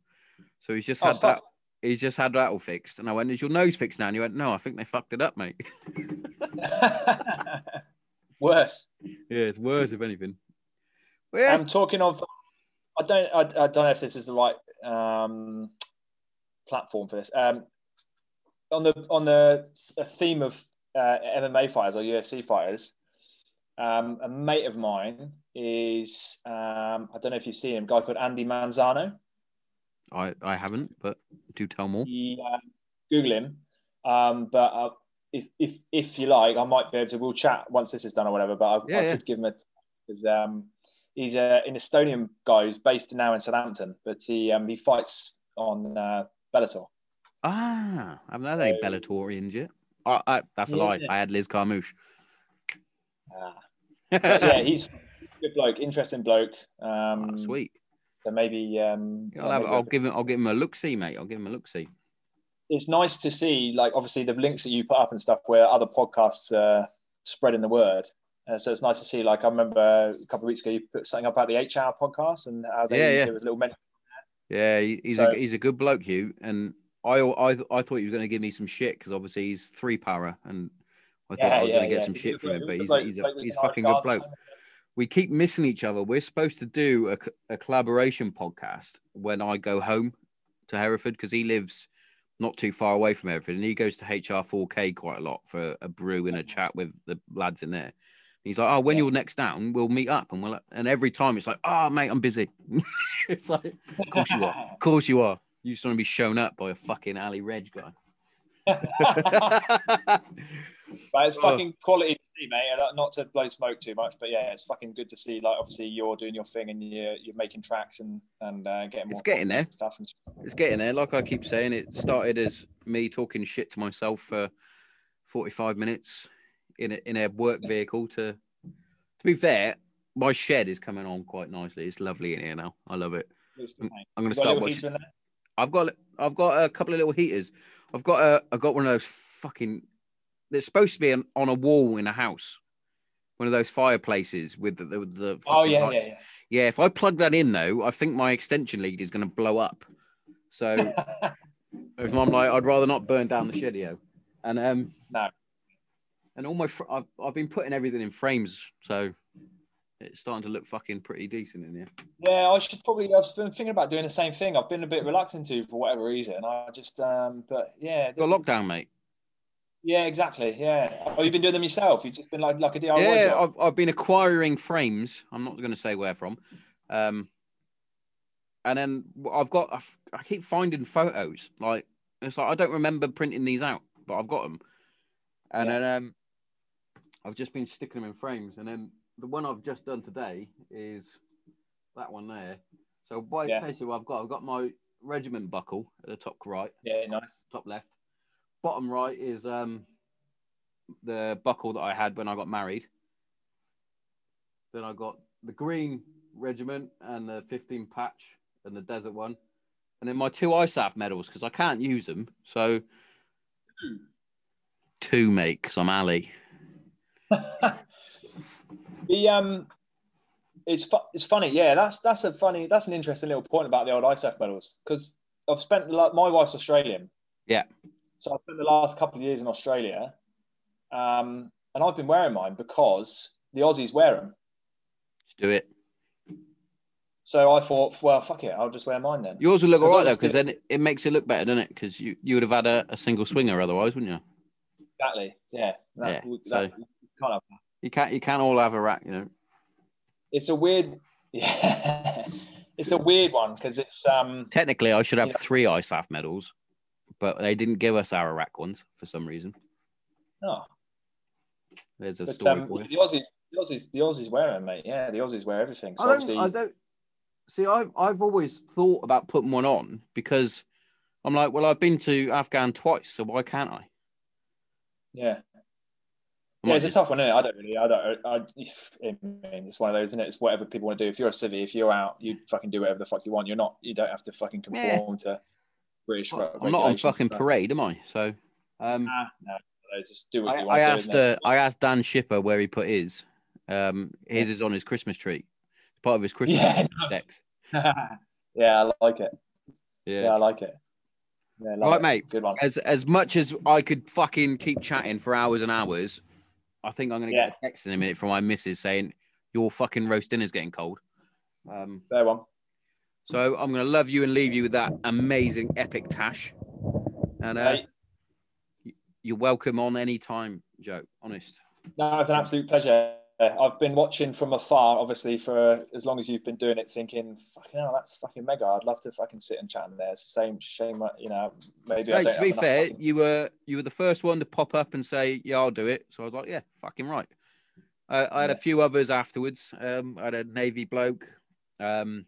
so he's just Oh, had fuck. that. He's just had that all fixed, and I went, "Is your nose fixed now?" And he went, "No, I think they fucked it up, mate." Worse. yeah, it's worse if anything. Well, yeah, I'm talking of. I don't. I, I don't know if this is the right um, platform for this. Um, on the on the theme of uh, MMA fighters or UFC fighters, um, a mate of mine is. Um, I don't know if you've seen him. A guy called Andy Manzano. I I haven't, but do tell more. Um, Google him. Um, but uh, if, if if you like, I might be able to. We'll chat once this is done or whatever. But I, Yeah, I yeah. could give him a because um, he's a, an Estonian guy who's based now in Southampton, but he um, he fights on uh, Bellator. Ah, I haven't had any So- Bellatorians yet. I, I, that's a Yeah. lie. I had Liz Carmouche. Ah. Yeah, he's a good bloke, interesting bloke. Um, Ah, sweet. So maybe um, I'll, have, maybe I'll give him. I'll give him a look. See, mate. I'll give him a look. See. it's nice to see, like, obviously the links that you put up and stuff where other podcasts are spreading the word. Uh, so it's nice to see, like, I remember a couple of weeks ago, you put something up about the H Hour podcast and how they, Yeah, yeah. there was a little mention. Yeah, he's So- a he's a good bloke, Hugh. And I I, I thought he was going to give me some shit because obviously he's three para, and I thought I was going to get some shit from him. But he's he's a, he's a fucking good bloke. We keep missing each other. We're supposed to do a collaboration podcast when I go home to Hereford because he lives not too far away from Hereford, and he goes to HR4K quite a lot for a brew and a chat with the lads in there. He's like, "Oh, when Yeah. you're next down, we'll meet up." And we'll, and every time it's like, "Oh, mate, I'm busy." it's like, of course you are. Of course you are. You just want to be shown up by a fucking Ali Reg guy. But it's Oh. fucking quality to see, mate. Not to blow smoke too much, but yeah, it's fucking good to see. Like, obviously, you're doing your thing and you're, you're making tracks and and uh, getting more. It's getting there. Stuff and it's getting there. Like I keep saying, it started as me talking shit to myself for 45 minutes in a, in a work vehicle. To to be fair, my shed is coming on quite nicely. It's lovely in here now. I love it. Mate. I'm going to start watching. Heater in there? I've got I've got a couple of little heaters. I've got a I've got one of those fucking. It's supposed to be an, on a wall in a house. One of those fireplaces with the, the, the Oh fucking yeah, yeah, Yeah, if I plug that in though, I think my extension lead is going to blow up. So I'm like, I'd rather not burn down the shedio. And um, No. And all my, fr- I've, I've been putting everything in frames, so it's starting to look fucking pretty decent in here. Yeah, I should probably. I've been thinking about doing the same thing. I've been a bit reluctant to for whatever reason. I just, um, but yeah, Got lockdown, mate. yeah, exactly. Yeah. Oh, you've been doing them yourself. You've just been like like a DIY yeah. I've, I've been acquiring frames. I'm not going to say where from. Um, and then I've got, I've, I keep finding photos. Like it's like I don't remember printing these out, but I've got them. And Yeah. then um, I've just been sticking them in frames. And then the one I've just done today is that one there. So by Yeah. basically what I've got, I've got my regiment buckle at the top right Yeah, nice. top left. Bottom right is um the buckle that I had when I got married. Then I got the green regiment and the 15 patch and the desert one. And then my two ISAF medals because I can't use them. So two, mate, because I'm Ali. the um, it's fu- it's funny. Yeah, that's that's a funny. That's an interesting little point about the old ISAF medals because I've spent like my wife's Australian. Yeah. So I've spent the last couple of years in Australia, um, and I've been wearing mine because the Aussies wear them. Let's do it. So I thought, well, fuck it, I'll just wear mine then. Yours will look all right though, because then it, it makes it look better, doesn't it? Because you, you would have had a, a single swinger otherwise, wouldn't you? Exactly. Yeah. That- Yeah, that- so- of. You can't you can't all have a rack, you know. It's a weird. Yeah. it's a weird one because it's um. Technically, I should have Yeah. three ISAF medals, but they didn't give us our rack ones for some reason. Oh, There's a but story um, for you. the Aussies, the Aussies, the Aussies wear them, mate. Yeah, the Aussies wear everything. So I don't, obviously, I don't see. I've I've always thought about putting one on because I'm like, well, I've been to Afghan twice, so why can't I? yeah. I Yeah, might it's a tough one, isn't it? I don't really. I don't. I, I mean, it's one of those, isn't it? It's whatever people want to do. If you're a civvy, if you're out, you fucking do whatever the fuck you want. You're not. You don't have to fucking Yeah. conform to British. I'm not on fucking and parade, am I? So, um, Nah, no, no, just do what I, you want I to do. asked isn't uh, I asked Dan Shipper where he put his. Um, his is on his Christmas tree. It's part of his Christmas Yeah, decks. yeah, I like it. Yeah. Yeah, I like it. Yeah, love Right, it. mate. Good one. As as much as I could fucking keep chatting for hours and hours, I think I'm gonna get a text in a minute from my missus saying your fucking roast dinner's getting cold. Um, Fair one. so I'm gonna love you and leave you with that amazing epic tash. And uh, you're welcome on any time, Joe. Honest. No, it's an absolute pleasure. I've been watching from afar, obviously, for as long as you've been doing it, thinking, fucking hell, that's fucking mega. I'd love to fucking sit and chat in there. It's the same shame, uh, you know, maybe I to be fair, you were you were the first one to pop up and say, "Yeah, I'll do it." So I was like, "Yeah, fucking right." Uh, I had a few others afterwards. Um, I had a navy bloke, um,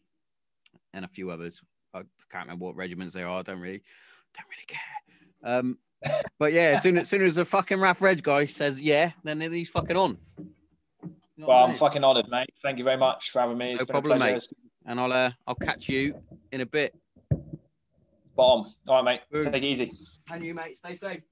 and a few others. I can't remember what regiments they are. I don't really, don't really care. Um, but yeah, as soon as, soon as the fucking RAF Reg guy says yeah, then he's fucking on. You know Well, I'm I'm fucking honoured, mate. Thank you very much for having me. It's No been problem, a mate. And I'll uh, I'll catch you in a bit. Bomb. All right, mate. Boom. Take it easy. And you, mate, stay safe.